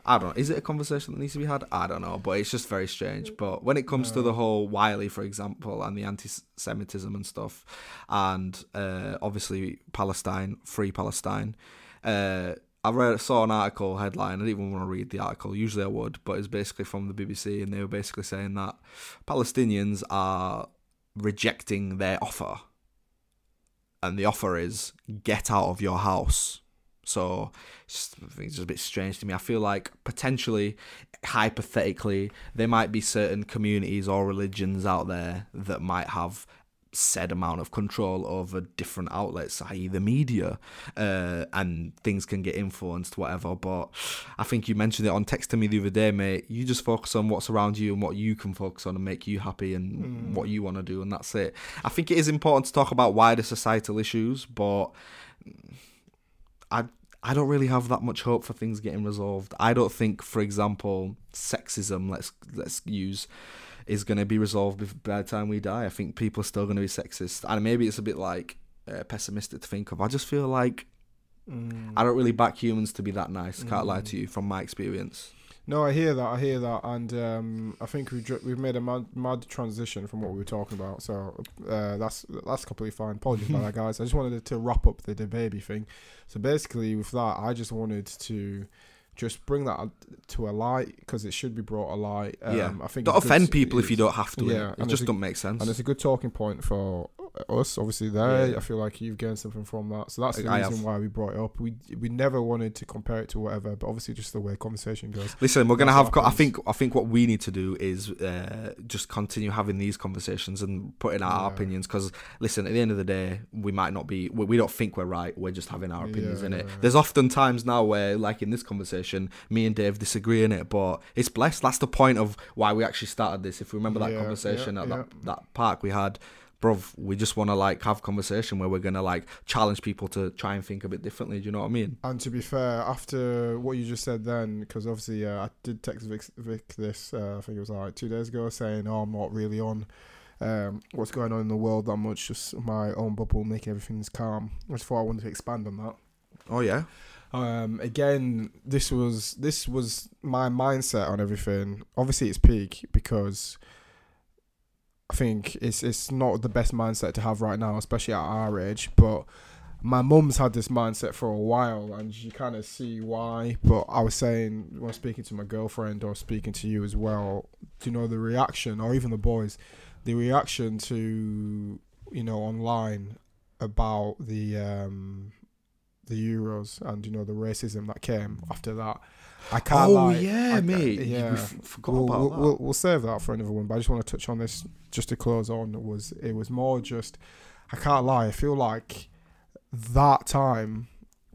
I don't know. Is it a conversation that needs to be had? I don't know, but it's just very strange. But when it comes to the whole Wiley, for example, and the anti-Semitism and stuff, and uh, obviously Palestine, free Palestine, uh, I read saw an article headline. I didn't even want to read the article. Usually I would, but it's basically from the BBC, and they were basically saying that Palestinians are rejecting their offer, and the offer is get out of your house. So it's a bit strange to me. I feel like potentially, hypothetically, there might be certain communities or religions out there that might have said amount of control over different outlets, i.e., the media, uh, and things can get influenced, whatever. But I think you mentioned it on text to me the other day, mate. You just focus on what's around you and what you can focus on and make you happy and Mm. what you want to do, and that's it. I think it is important to talk about wider societal issues, but I I don't really have that much hope for things getting resolved. I don't think, for example, sexism. Let's let's use is going to be resolved by the time we die. I think people are still going to be sexist, and maybe it's a bit like uh, pessimistic to think of. I just feel like Mm. I don't really back humans to be that nice. Can't lie to you from my experience. No, I hear that. I hear that, and um, I think we've dr- we've made a mad, mad transition from what we were talking about. So uh, that's that's completely fine. Apologies about that, <laughs> guys. I just wanted to wrap up the, the baby thing. So basically, with that, I just wanted to just bring that to a light because it should be brought a light. Um, Yeah. I think Don't it's good offend people if you don't have to. yeah, Yeah, it just don't make sense. and it's a good talking point for us. Obviously, there, Yeah. I feel like you've gained something from that. So that's the I reason have. why we brought it up. We we never wanted to compare it to whatever, but obviously, just the way conversation goes. Listen, we're gonna have. Co- I think. I think what we need to do is uh, just continue having these conversations and putting out our opinions. Because listen, at the end of the day, we might not be. We, we don't think we're right. We're just having our opinions Yeah, in it. yeah, yeah. There's often times now where, like in this conversation, me and Dave disagree in it, but it's blessed. That's the point of why we actually started this. If you remember that Yeah, conversation yeah, at yeah. that that park we had. Bruv, we just want to like have conversation where we're gonna like challenge people to try and think a bit differently. Do you know what I mean? And to be fair, after what you just said then, because obviously uh, I did text Vic, Vic this, uh, I think it was like two days ago, saying, oh, I'm not really on um, what's going on in the world that much, just my own bubble, making everything's calm. I just thought I wanted to expand on that. Oh yeah. Um, again, this was this was my mindset on everything. Obviously, it's peak because I think it's it's not the best mindset to have right now, especially at our age. But my mum's had this mindset for a while, and you kind of see why. But I was saying when speaking to my girlfriend or speaking to you as well, you know the reaction, or even the boys, the reaction to you know online about the um the Euros and you know the racism that came after that. I can't. oh lie. yeah, I- mate. Yeah, We forgot we'll, about we'll, that. We'll, we'll save that for another one. But I just want to touch on this just to close on. It was it was more just. I can't lie. I feel like that time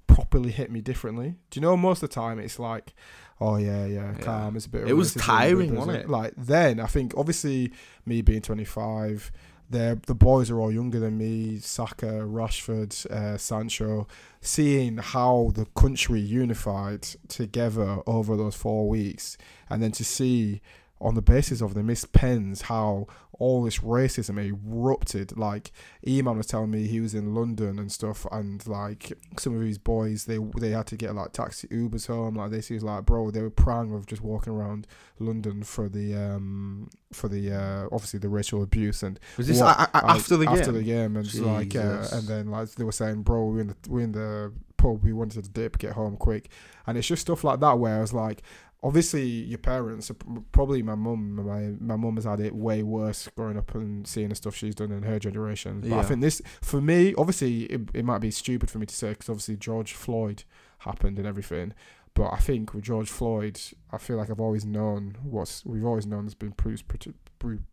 properly hit me differently. Do you know? Most of the time, it's like, oh yeah, yeah, Yeah. calm. It's a bit. It was tiring, wasn't it? Like then, I think obviously me being twenty five. The the boys are all younger than me. Saka, Rashford, uh, Sancho. Seeing how the country unified together over those four weeks, and then to see on the basis of the missed pens how all this racism erupted. Like Eman was telling me he was in London and stuff, and like some of his boys, they they had to get like taxi Ubers home. Like this, he was like, bro, they were prime of just walking around London for the um for the uh obviously the racial abuse and Was this what- a- a- after the game? After the game, and just like, uh, and then like they were saying, bro, we're in the we're in the pub. We wanted to dip, get home quick, and it's just stuff like that where I was like, obviously your parents, probably my mum, my my mum has had it way worse growing up and seeing the stuff she's done in her generation. But I think this, for me, obviously it, it might be stupid for me to say because obviously George Floyd happened and everything. But I think with George Floyd, I feel like I've always known what's we've always known there's been police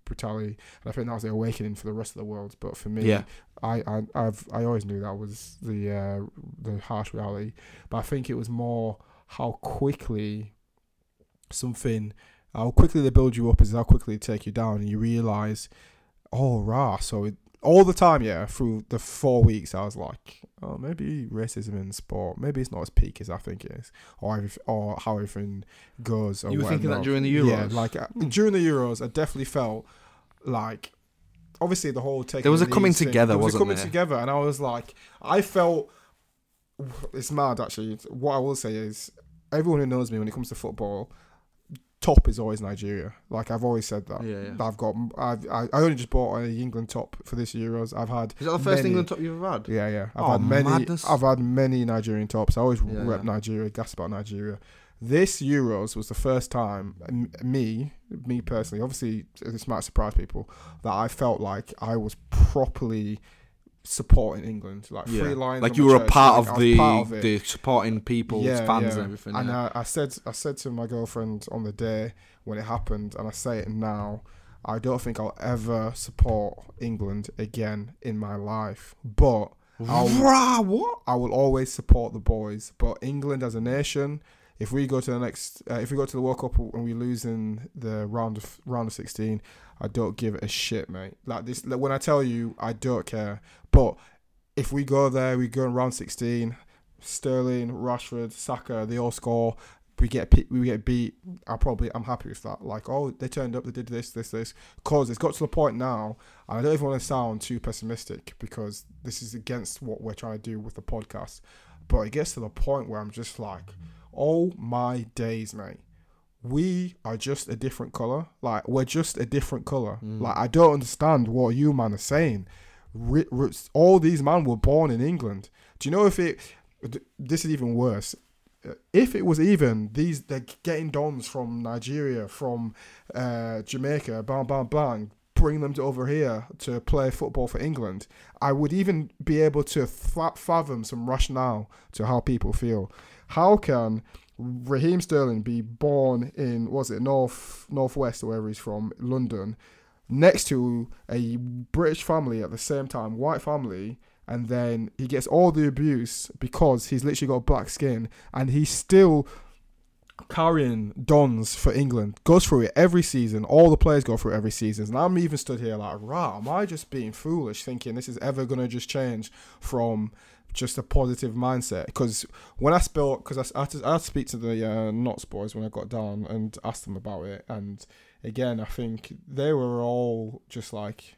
brutality, and I think that was the awakening for the rest of the world. But for me, Yeah. I, I I've I always knew that was the uh, the harsh reality, but I think it was more how quickly something how quickly they build you up is how quickly they take you down, and you realize, oh rah, so it, all the time, yeah, through the four weeks, I was like, oh, maybe racism in sport, maybe it's not as peak as I think it is, or everyth- or how everything goes. Or You were thinking that during the Euros? Yeah, like uh, during the Euros, I definitely felt like. Obviously, the whole taking There was a coming thing, together, there was wasn't a coming there? together, and I was like, I felt it's mad actually. What I will say is, everyone who knows me when it comes to football, top is always Nigeria. Like I've always said that. Yeah, yeah. I've got. I've, I I only just bought a England top for this Euros. I've had. Is that the first many- England top you've ever had? Yeah, yeah. I've Oh, had many. madness. I've had many Nigerian tops. I always Yeah, rep yeah. Nigeria. Gas about Nigeria. This Euros was the first time m- me, me personally. Obviously, this might surprise people that I felt like I was properly supporting England. Like Yeah. three lines. Like you were a part like, of the part of it. the supporting people's fans and everything. And yeah. I, I said, I said to my girlfriend on the day when it happened, and I say it now. I don't think I'll ever support England again in my life. But I'll- Rah, what? I will always support the boys. But England as a nation, if we go to the next, uh, if we go to the World Cup and we lose in the round of round of sixteen, I don't give a shit, mate. Like this, like when I tell you, I don't care. But if we go there, we go in round sixteen. Sterling, Rashford, Saka, they all score. We get we get beat. I probably I'm happy with that. Like, oh, they turned up, they did this, this, this. Cause it's got to the point now, and I don't even want to sound too pessimistic because this is against what we're trying to do with the podcast. But it gets to the point where I'm just like, oh my days, mate. We are just a different color. Like we're just a different color. Mm. Like I don't understand what you man are saying. All these men were born in England. Do you know if it? This is even worse. Uh, If it was even these, they're getting dons from Nigeria, from uh, Jamaica, bang bang bang, bring them to over here to play football for England. I would even be able to fa- fathom some rationale to how people feel. How can Raheem Sterling be born in was it North Northwest or wherever he's from, London, next to a British family at the same time, white family, and then he gets all the abuse because he's literally got black skin, and he's still carrying dons for England. Goes through it every season. All the players go through it every season, and I'm even stood here like, rah, am I just being foolish, thinking this is ever gonna just change from just a positive mindset because when I spoke, because I, I, had to, I had to speak to the uh, Notts boys when I got down and asked them about it, and again, I think they were all just like,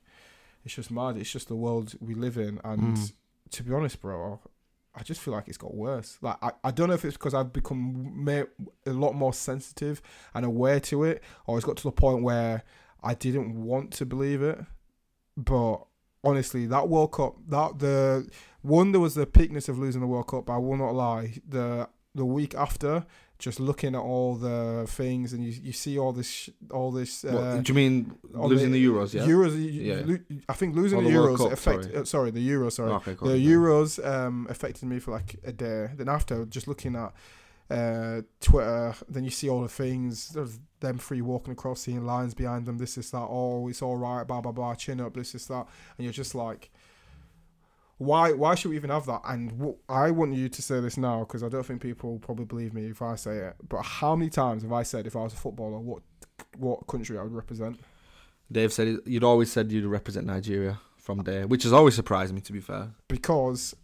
it's just mad. It's just the world we live in, and Mm. to be honest, bro, I just feel like it's got worse. Like I, I don't know if it's because I've become ma- a lot more sensitive and aware to it, or it's got to the point where I didn't want to believe it, but honestly, that World Cup, that the one there was the peakness of losing the World Cup. I will not lie. The the week after, just looking at all the things, and you you see all this all this. What, Uh, do you mean losing the, Euros? Yeah. Euros. Yeah. lo- I think losing the, the Euros Cup, affect. sorry. Uh, sorry, the Euros. Sorry, okay, the. Euros um, affected me for like a day. Then after, just looking at uh, Twitter, then you see all the things of them three walking across, seeing lines behind them. This is that. Oh, it's all right. Blah blah blah. Chin up. This is that. And you're just like, why? Why should we even have that? And w- I want you to say this now because I don't think people will probably believe me if I say it. But how many times have I said if I was a footballer, what what country I would represent? Dave said it- you'd always said you'd represent Nigeria from there, which has always surprised me. To be fair, because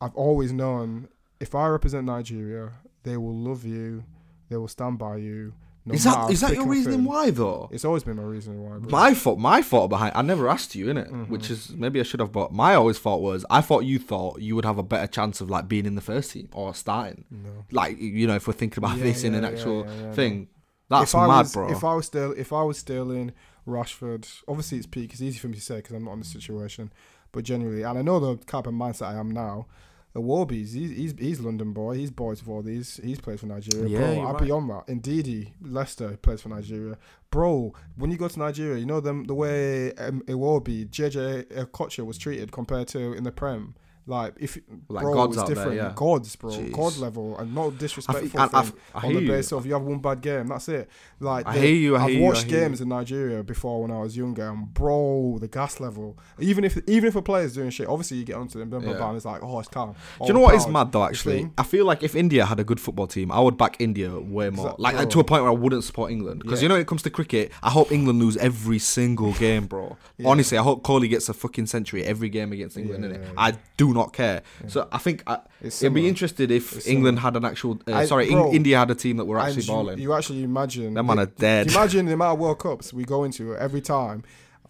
I've always known if I represent Nigeria, they will love you, they will stand by you. No is that is that your reasoning why though? It's always been my reason why. Bro. My thought, my thought behind. I never asked you in it, Mhm. which is maybe I should have. But my always thought was, I thought you thought you would have a better chance of like being in the first team or starting. no. Like you know, if we're thinking about Yeah, this in an yeah, actual yeah, yeah, thing, that's if mad, was, bro. If I was still, if I was Sterling, Rashford, obviously it's peak. It's easy for me to say because I'm not in the situation. But generally, and I know the type of mindset I am now. The Warbies, he's, he's he's London boy. He's boys with all these. He's plays for Nigeria. Yeah, bro, I'm right. beyond that. Ndidi, Leicester plays for Nigeria. Bro, when you go to Nigeria, you know them the way um, Iwobi, Jay-Jay Okocha was treated compared to in the Prem. Like if Like bro, gods it's out there, different. yeah. Gods, bro, Jeez. god level, and not disrespectful. I, I, I on the you. basis of you have one bad game. That's it. Like I hear you. I you, I watched you. games in Nigeria before when I was younger, and bro, the gas level. Even if even if a player's doing shit, obviously you get onto them, blah, blah, Yeah. blah, and it's like, oh, it's calm. Do you oh, know what is mad though? Actually. I feel like if India had a good football team, I would back India way more. that- like bro. to a point where I wouldn't support England because Yeah. you know when it comes to cricket, I hope England lose every single game, bro. Yeah. Honestly, I hope Kohli gets a fucking century every game against England. Yeah, yeah. I do not care. So I think I, it'd be interested if It's England similar. had an actual. Uh, I- sorry, bro, In- India had a team that were actually you, balling. you actually imagine Them man are the- dead. you imagine the amount of World Cups we go into every time.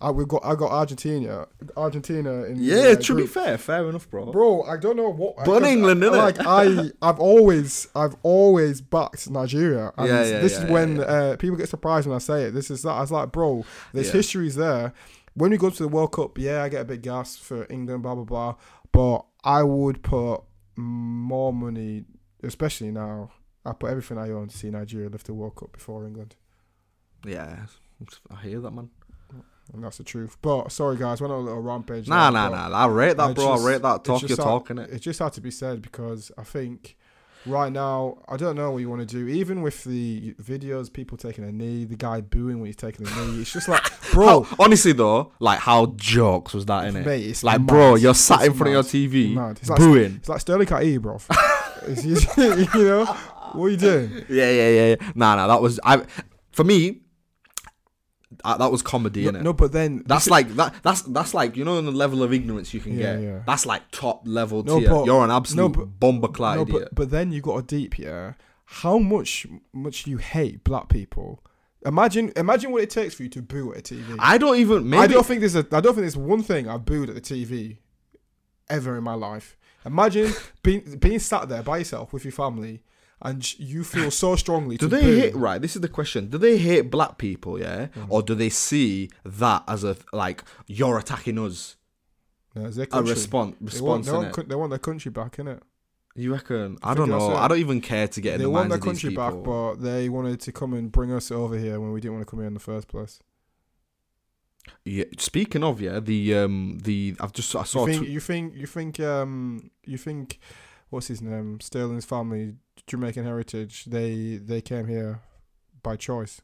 I we got I got Argentina, Argentina in yeah, uh, to be fair, fair enough, bro. Bro, I don't know what. But England, I, innit? Like I, I've always, I've always backed Nigeria, <laughs> and Yeah, yeah, this yeah, is when yeah, Uh, people get surprised when I say it. This is that. I was like, bro, there's Yeah. histories there. When we go to the World Cup, yeah, I get a bit gas for England, blah blah blah. But I would put more money, especially now. I put everything I own to see Nigeria lift the World Cup before England, Yeah, I hear that, man. And that's the truth. But sorry, guys, went on a little rampage. Nah, there, nah, nah. I rate that, It's bro. just- I rate that talk you're that- talking it. it just had to be said because I think right now, I don't know what you want to do. Even with the videos, people taking a knee, the guy booing when he's taking a knee, it's just like, <laughs> bro, How- honestly though, like how jokes was that in it? mate, it's Like, mad. bro, you're sat It's in front of your TV, Mad. It's like, booing. it's like Sterling can't bro. <laughs> <laughs> You know, what are you doing? Yeah, yeah, yeah. yeah. Nah, nah, that was I. For me, uh, that was comedy, No, innit? no, but then That's like that. That's that's like you know the level of ignorance you can Yeah, get. yeah. That's like top level No, tier. but- You're an absolute no, but- bomber clat no, idiot. but but then you got a deep, yeah. How much much you hate black people? Imagine imagine what it takes for you to boo at a TV. I don't even. Maybe I don't think there's a I don't think there's one thing I booed at the TV ever in my life. Imagine <laughs> being being sat there by yourself with your family and you feel so strongly Do they boo. hate right? This is the question. Do they hate black people? Yeah, Mm-hmm. or do they see that as a like you're attacking us? No, it's their A country. response They want, response they, in want, they want their country back, innit? You reckon? I think don't know. I don't even care to get in They the want their country back, but they wanted to come and bring us over here when we didn't want to come here in the first place. Yeah. Speaking of yeah, the um the I've just I saw. You think, tw- you think you think um you think what's his name Sterling's family Jamaican heritage they they came here by choice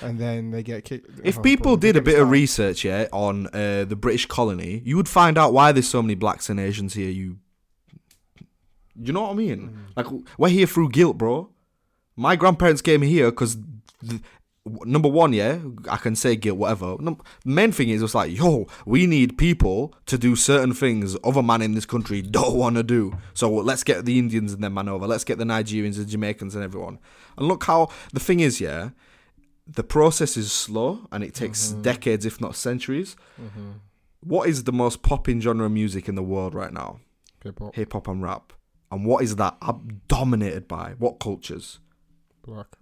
and then they get kicked. If oh, people did a bit of research, yeah, on uh, the British colony, you would find out why there's so many blacks and Asians here. You, you know what I mean? Mm. Like we're here through guilt, bro. My grandparents came here because, number one, yeah, I can say guilt, whatever. Num- main thing is, it's like, yo, we need people to do certain things other man in this country don't want to do. So let's get the Indians and them man over. Let's get the Nigerians and Jamaicans and everyone. And look how the thing is, yeah, the process is slow and it takes decades, if not centuries. Mm-hmm. What is the most popping genre of music in the world right now? Hip hop and rap. And what is that dominated by? What cultures? black.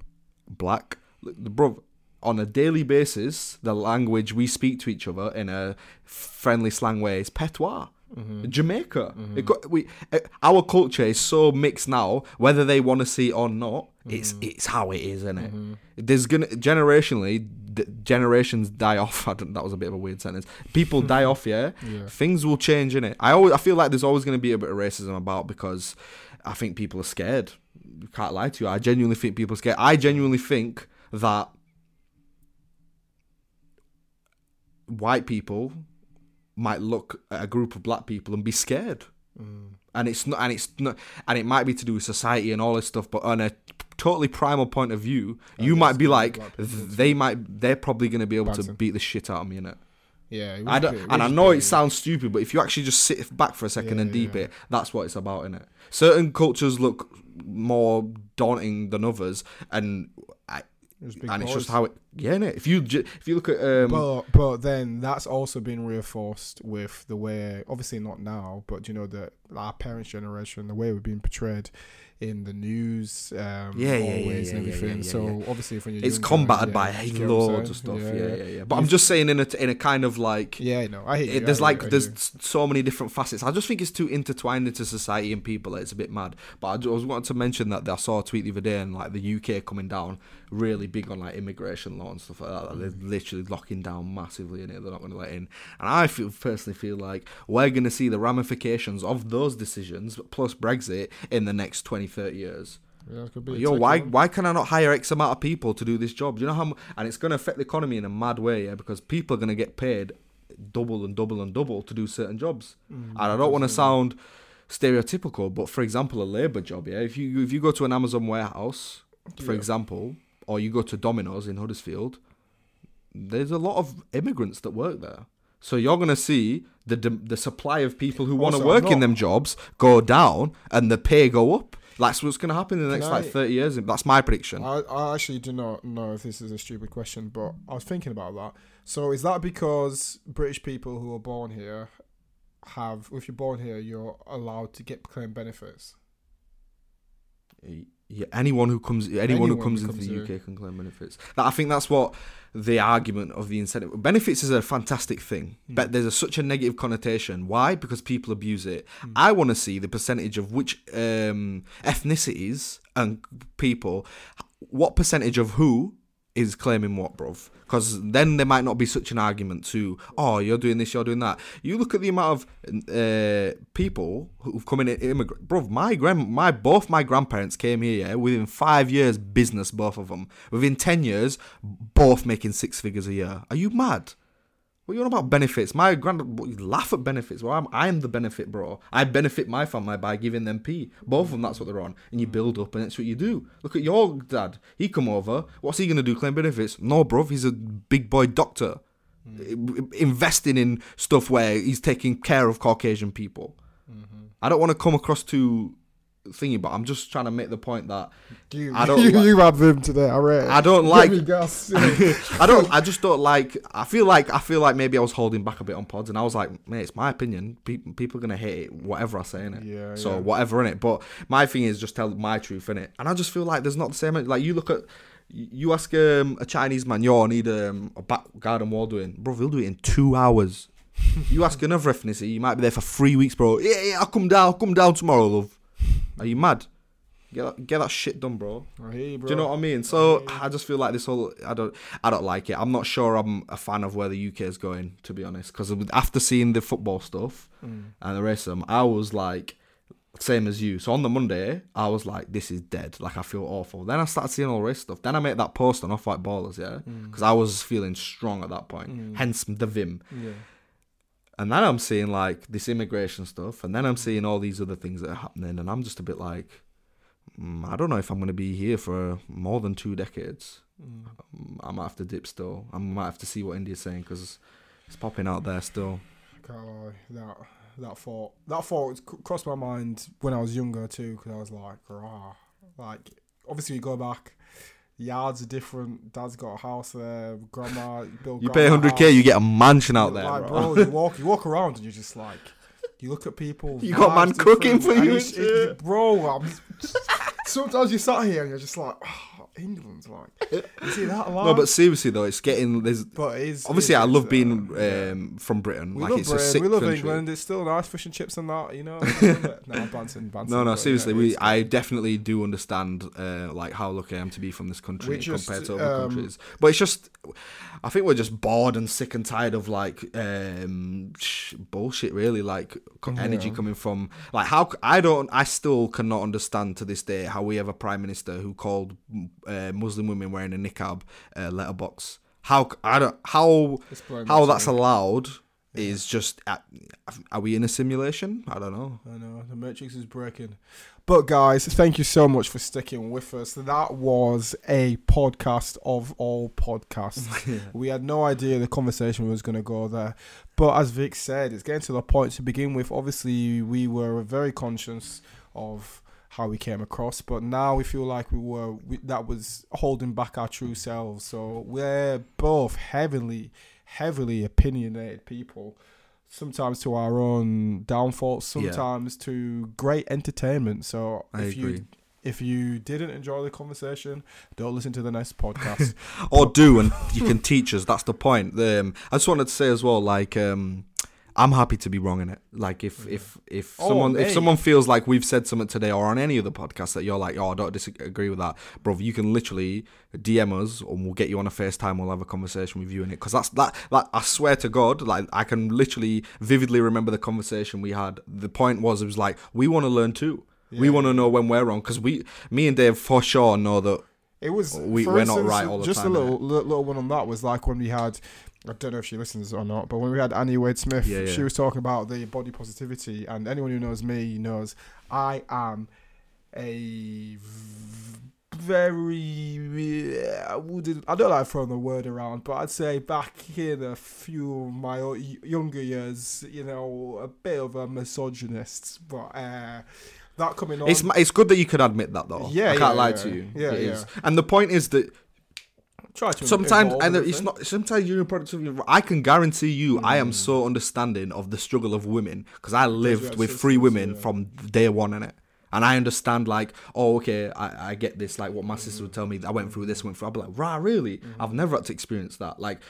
Black. Bro, on a daily basis, the language we speak to each other in a friendly slang way is patois. Mm-hmm. Jamaica. Mm-hmm. It got, we, uh, our culture is so mixed now. Whether they want to see it or not, it's mm-hmm. it's how it is, isn't it? There's gonna generationally, d- generations die off. <laughs> I don't, that was a bit of a weird sentence. People die <laughs> off. Yeah, Yeah. things will change in it. I always I feel like there's always going to be a bit of racism about because I think people are scared. Can't lie to you. I genuinely think people are scared. I genuinely think that white people might look at a group of black people and be scared. And it's not, and it's not, and it might be to do with society and all this stuff. But on a totally primal point of view, you might be like, they might, they're probably going to be able to beat the shit out of me in it. Yeah, I don't, and I know it sounds stupid, but if you actually just sit back for a second Yeah, and deep yeah. it, that's what it's about, in it. Certain cultures look more daunting than others, and Was big and it's just how it. Yeah, innit? If you ju- if you look at um, But but then that's also been reinforced with the way, obviously not now, but you know the our parents' generation, the way we've been portrayed in the news, um, Yeah, yeah, yeah, always yeah, and yeah, everything. yeah, so yeah. obviously, when you're it's combated yeah, by what loads of stuff. Yeah, yeah, yeah. But I'm just saying in a in a kind of like. yeah, no, I hate you. It, there's I like there's so many different facets. I just think it's too intertwined into society and people. It's a bit mad. But I just wanted to mention that I saw a tweet the other day and like the UK coming down really big on like immigration law and stuff like that. They're Mm. literally locking down massively in it. They're not going to let in. And I feel personally feel like we're going to see the ramifications of those decisions plus Brexit in the next 20, 30 years. Yeah, could be. Yo, why on. why can I not hire X amount of people to do this job? Do you know how? And it's going to affect the economy in a mad way, yeah, because people are going to get paid double and double and double to do certain jobs. Mm, And I don't want to sound stereotypical, but for example, a labor job, yeah, if you if you go to an Amazon warehouse, for Yeah. example, or you go to Domino's in Huddersfield, there's a lot of immigrants that work there. So you're going to see the the supply of people who want to work I'm in them jobs go down and the pay go up. That's what's going to happen in the next I- like 30 years. That's my prediction. I, I actually do not know if this is a stupid question, but I was thinking about that. So is that because British people who are born here have, if you're born here, you're allowed to get claim benefits? Yeah, anyone who comes, anyone, who comes who into comes the. UK can claim benefits. That I think that's what the argument of the incentive benefits is a fantastic thing, Hmm. but there's a, such a negative connotation. Why? Because people abuse it. Hmm. I want to see the percentage of which um, ethnicities and people, what percentage of who is claiming what, bruv? Because then there might not be such an argument to, oh, you're doing this, you're doing that. You look at the amount of uh, people who've come in immigrant, bruv. My grand, my both my grandparents came here yeah, within five years, business, both of them. Within ten years, both making six figures a year. Are you mad? What you on about benefits? My grand laugh at benefits. Well, I'm I'm the benefit, bro. I benefit my family by giving them P. Both of them, that's what they're on. And you build up, and that's what you do. Look at your dad. He come over. What's he gonna do? Claim benefits? No, bro. He's a big boy doctor, mm. investing in stuff where he's taking care of Caucasian people. Mm-hmm. I don't want to come across too thingy, but I'm just trying to make the point that you, I don't. <laughs> You, like, you had them today. I read. I don't like. Gas, <laughs> I don't. I just don't like. I feel like I feel like maybe I was holding back a bit on pods, and I was like, mate, it's my opinion. People, people are gonna hate it, whatever I say in it. Yeah. So yeah. whatever in it. But my thing is just tell my truth in it, and I just feel like there's not the same. Like you look at. You ask um, a Chinese man, yo, I need um, a back garden wall doing. Bro, he'll do it in two hours. <laughs> you ask another ethnicity, you might be there for three weeks, bro. Yeah, yeah, I'll come down, I'll come down tomorrow, love. Are you mad? Get that, get that shit done, bro. You, bro. Do you know what I mean? So I, I, just feel like this whole I don't I don't like it. I'm not sure I'm a fan of where the UK is going, to be honest. Because after seeing the football stuff mm. and the racism, I was like, same as you. So on the Monday, I was like, this is dead. Like I feel awful. Then I started seeing all this stuff. Then I made that post on Off White Ballers, yeah, because mm. I was feeling strong at that point. Mm. Hence the vim. Yeah. And then I'm seeing like this immigration stuff, and then I'm seeing all these other things that are happening, and I'm just a bit like, mm, I don't know if I'm going to be here for more than two decades. Mm. I might have to dip still. I might have to see what India's saying because it's popping out there still. God, that that thought that thought crossed my mind when I was younger too, because I was like, rah, like obviously you go back yards are different. Dad's got a house there. Grandma, build. You pay hundred k, you get a mansion out there, like, bro. you <laughs> walk, you walk around, and you're just like, you look at people. You got man cooking for you, it, bro. I'm, sometimes you sat here and you're just like. Oh, England's like. <laughs> You see that? No, but seriously though, it's getting there's. But it is, obviously, I love being um, from Britain. We like love it's Britain. a sick We love country. England. It's still nice fish and chips and that. You know. <laughs> no, Banton, Banton, no, no, seriously, we I definitely do understand uh, like how lucky I am to be from this country just, compared to other um, countries. But it's just, I think we're just bored and sick and tired of like um, sh- bullshit. Really, like energy yeah. coming from like how I don't. I still cannot understand to this day how we have a prime minister who called uh, Muslim women wearing a niqab uh, letterbox. How I don't how how that's allowed yeah. is just uh, are we in a simulation? I don't know. I know the matrix is breaking. But guys, thank you so much for sticking with us. That was a podcast of all podcasts. <laughs> yeah. We had no idea the conversation was going to go there. But as Vic said, it's getting to the point to begin with. Obviously, we were very conscious of how we came across. But now we feel like we were we, that was holding back our true selves. So we're both heavily, heavily opinionated people. Sometimes to our own downfall, sometimes yeah. to great entertainment. So I if agree. you if you didn't enjoy the conversation, don't listen to the next podcast. <laughs> or do, and you can teach us. That's the point. Um, I just wanted to say as well, like um, I'm happy to be wrong in it. Like if if if oh, someone if someone feels like we've said something today or on any of the podcasts that you're like, oh, I don't disagree with that, bro. You can literally DM us and we'll get you on a FaceTime. We'll have a conversation with you in it because that's that. Like I swear to God, like I can literally vividly remember the conversation we had. The point was, it was like we want to learn too. Yeah. We want to know when we're wrong because we, me and Dave, for sure know that it was we, are not right all the just time. Just a little little one on that was like when we had I don't know if she listens or not, but when we had Annie Wade Smith, yeah, yeah. she was talking about the body positivity, and anyone who knows me knows I am a very I wouldn't I don't like throwing the word around, but I'd say back in a few of my younger years, you know, a bit of a misogynist, but. Uh, that coming on. It's it's good that you can admit that though. Yeah, I can't yeah, lie to you. Yeah, it yeah. Is. And the point is that Try to sometimes and it's not sometimes you're in productivity i can guarantee you mm. i am mm. so understanding of the struggle of women because i lived with three women yeah. from day one in it and I understand like, oh, okay, I, I get this. Like what my mm. sister would tell me, I went through this, went through. I'd be like, rah, really? Mm. I've never had to experience that. Like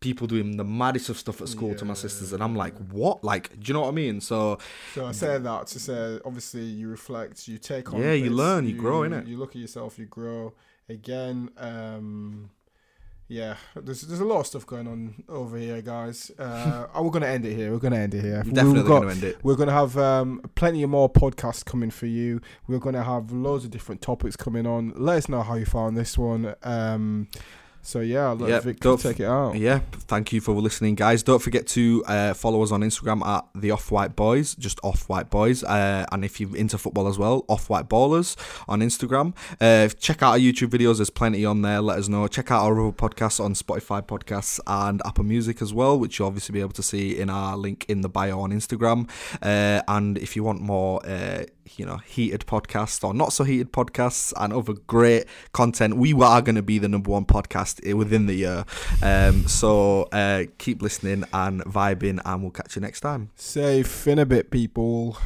people doing the maddest of stuff at school yeah, to my sisters, and I'm like, what? Like, do you know what I mean? So, so I say that to say, obviously, you reflect, you take on. Yeah, you learn, you, you grow in it. You look at yourself, you grow again, um, yeah, there's there's a lot of stuff going on over here, guys. Uh, <laughs> oh, we're gonna end it here. We're gonna end it here. Definitely We've got- going to end it. We're gonna have um, plenty of more podcasts coming for you. We're gonna have loads of different topics coming on. Let us know how you found this one. Um, so yeah, I'll let Yep, Vic take it out. Yeah, thank you for listening, guys. Don't forget to uh, follow us on Instagram at the Off White Boys, just Off White Boys. Uh, and if you're into football as well, Off White Ballers on Instagram. Uh, check out our YouTube videos. There's plenty on there. Let us know. Check out our other podcasts on Spotify podcasts and Apple Music as well, which you'll obviously be able to see in our link in the bio on Instagram. Uh, and if you want more, uh, you know, heated podcasts or not so heated podcasts and other great content, we are going to be the number one podcast within the year. Um, so uh, keep listening and vibing, and we'll catch you next time. Say fin a bit, people.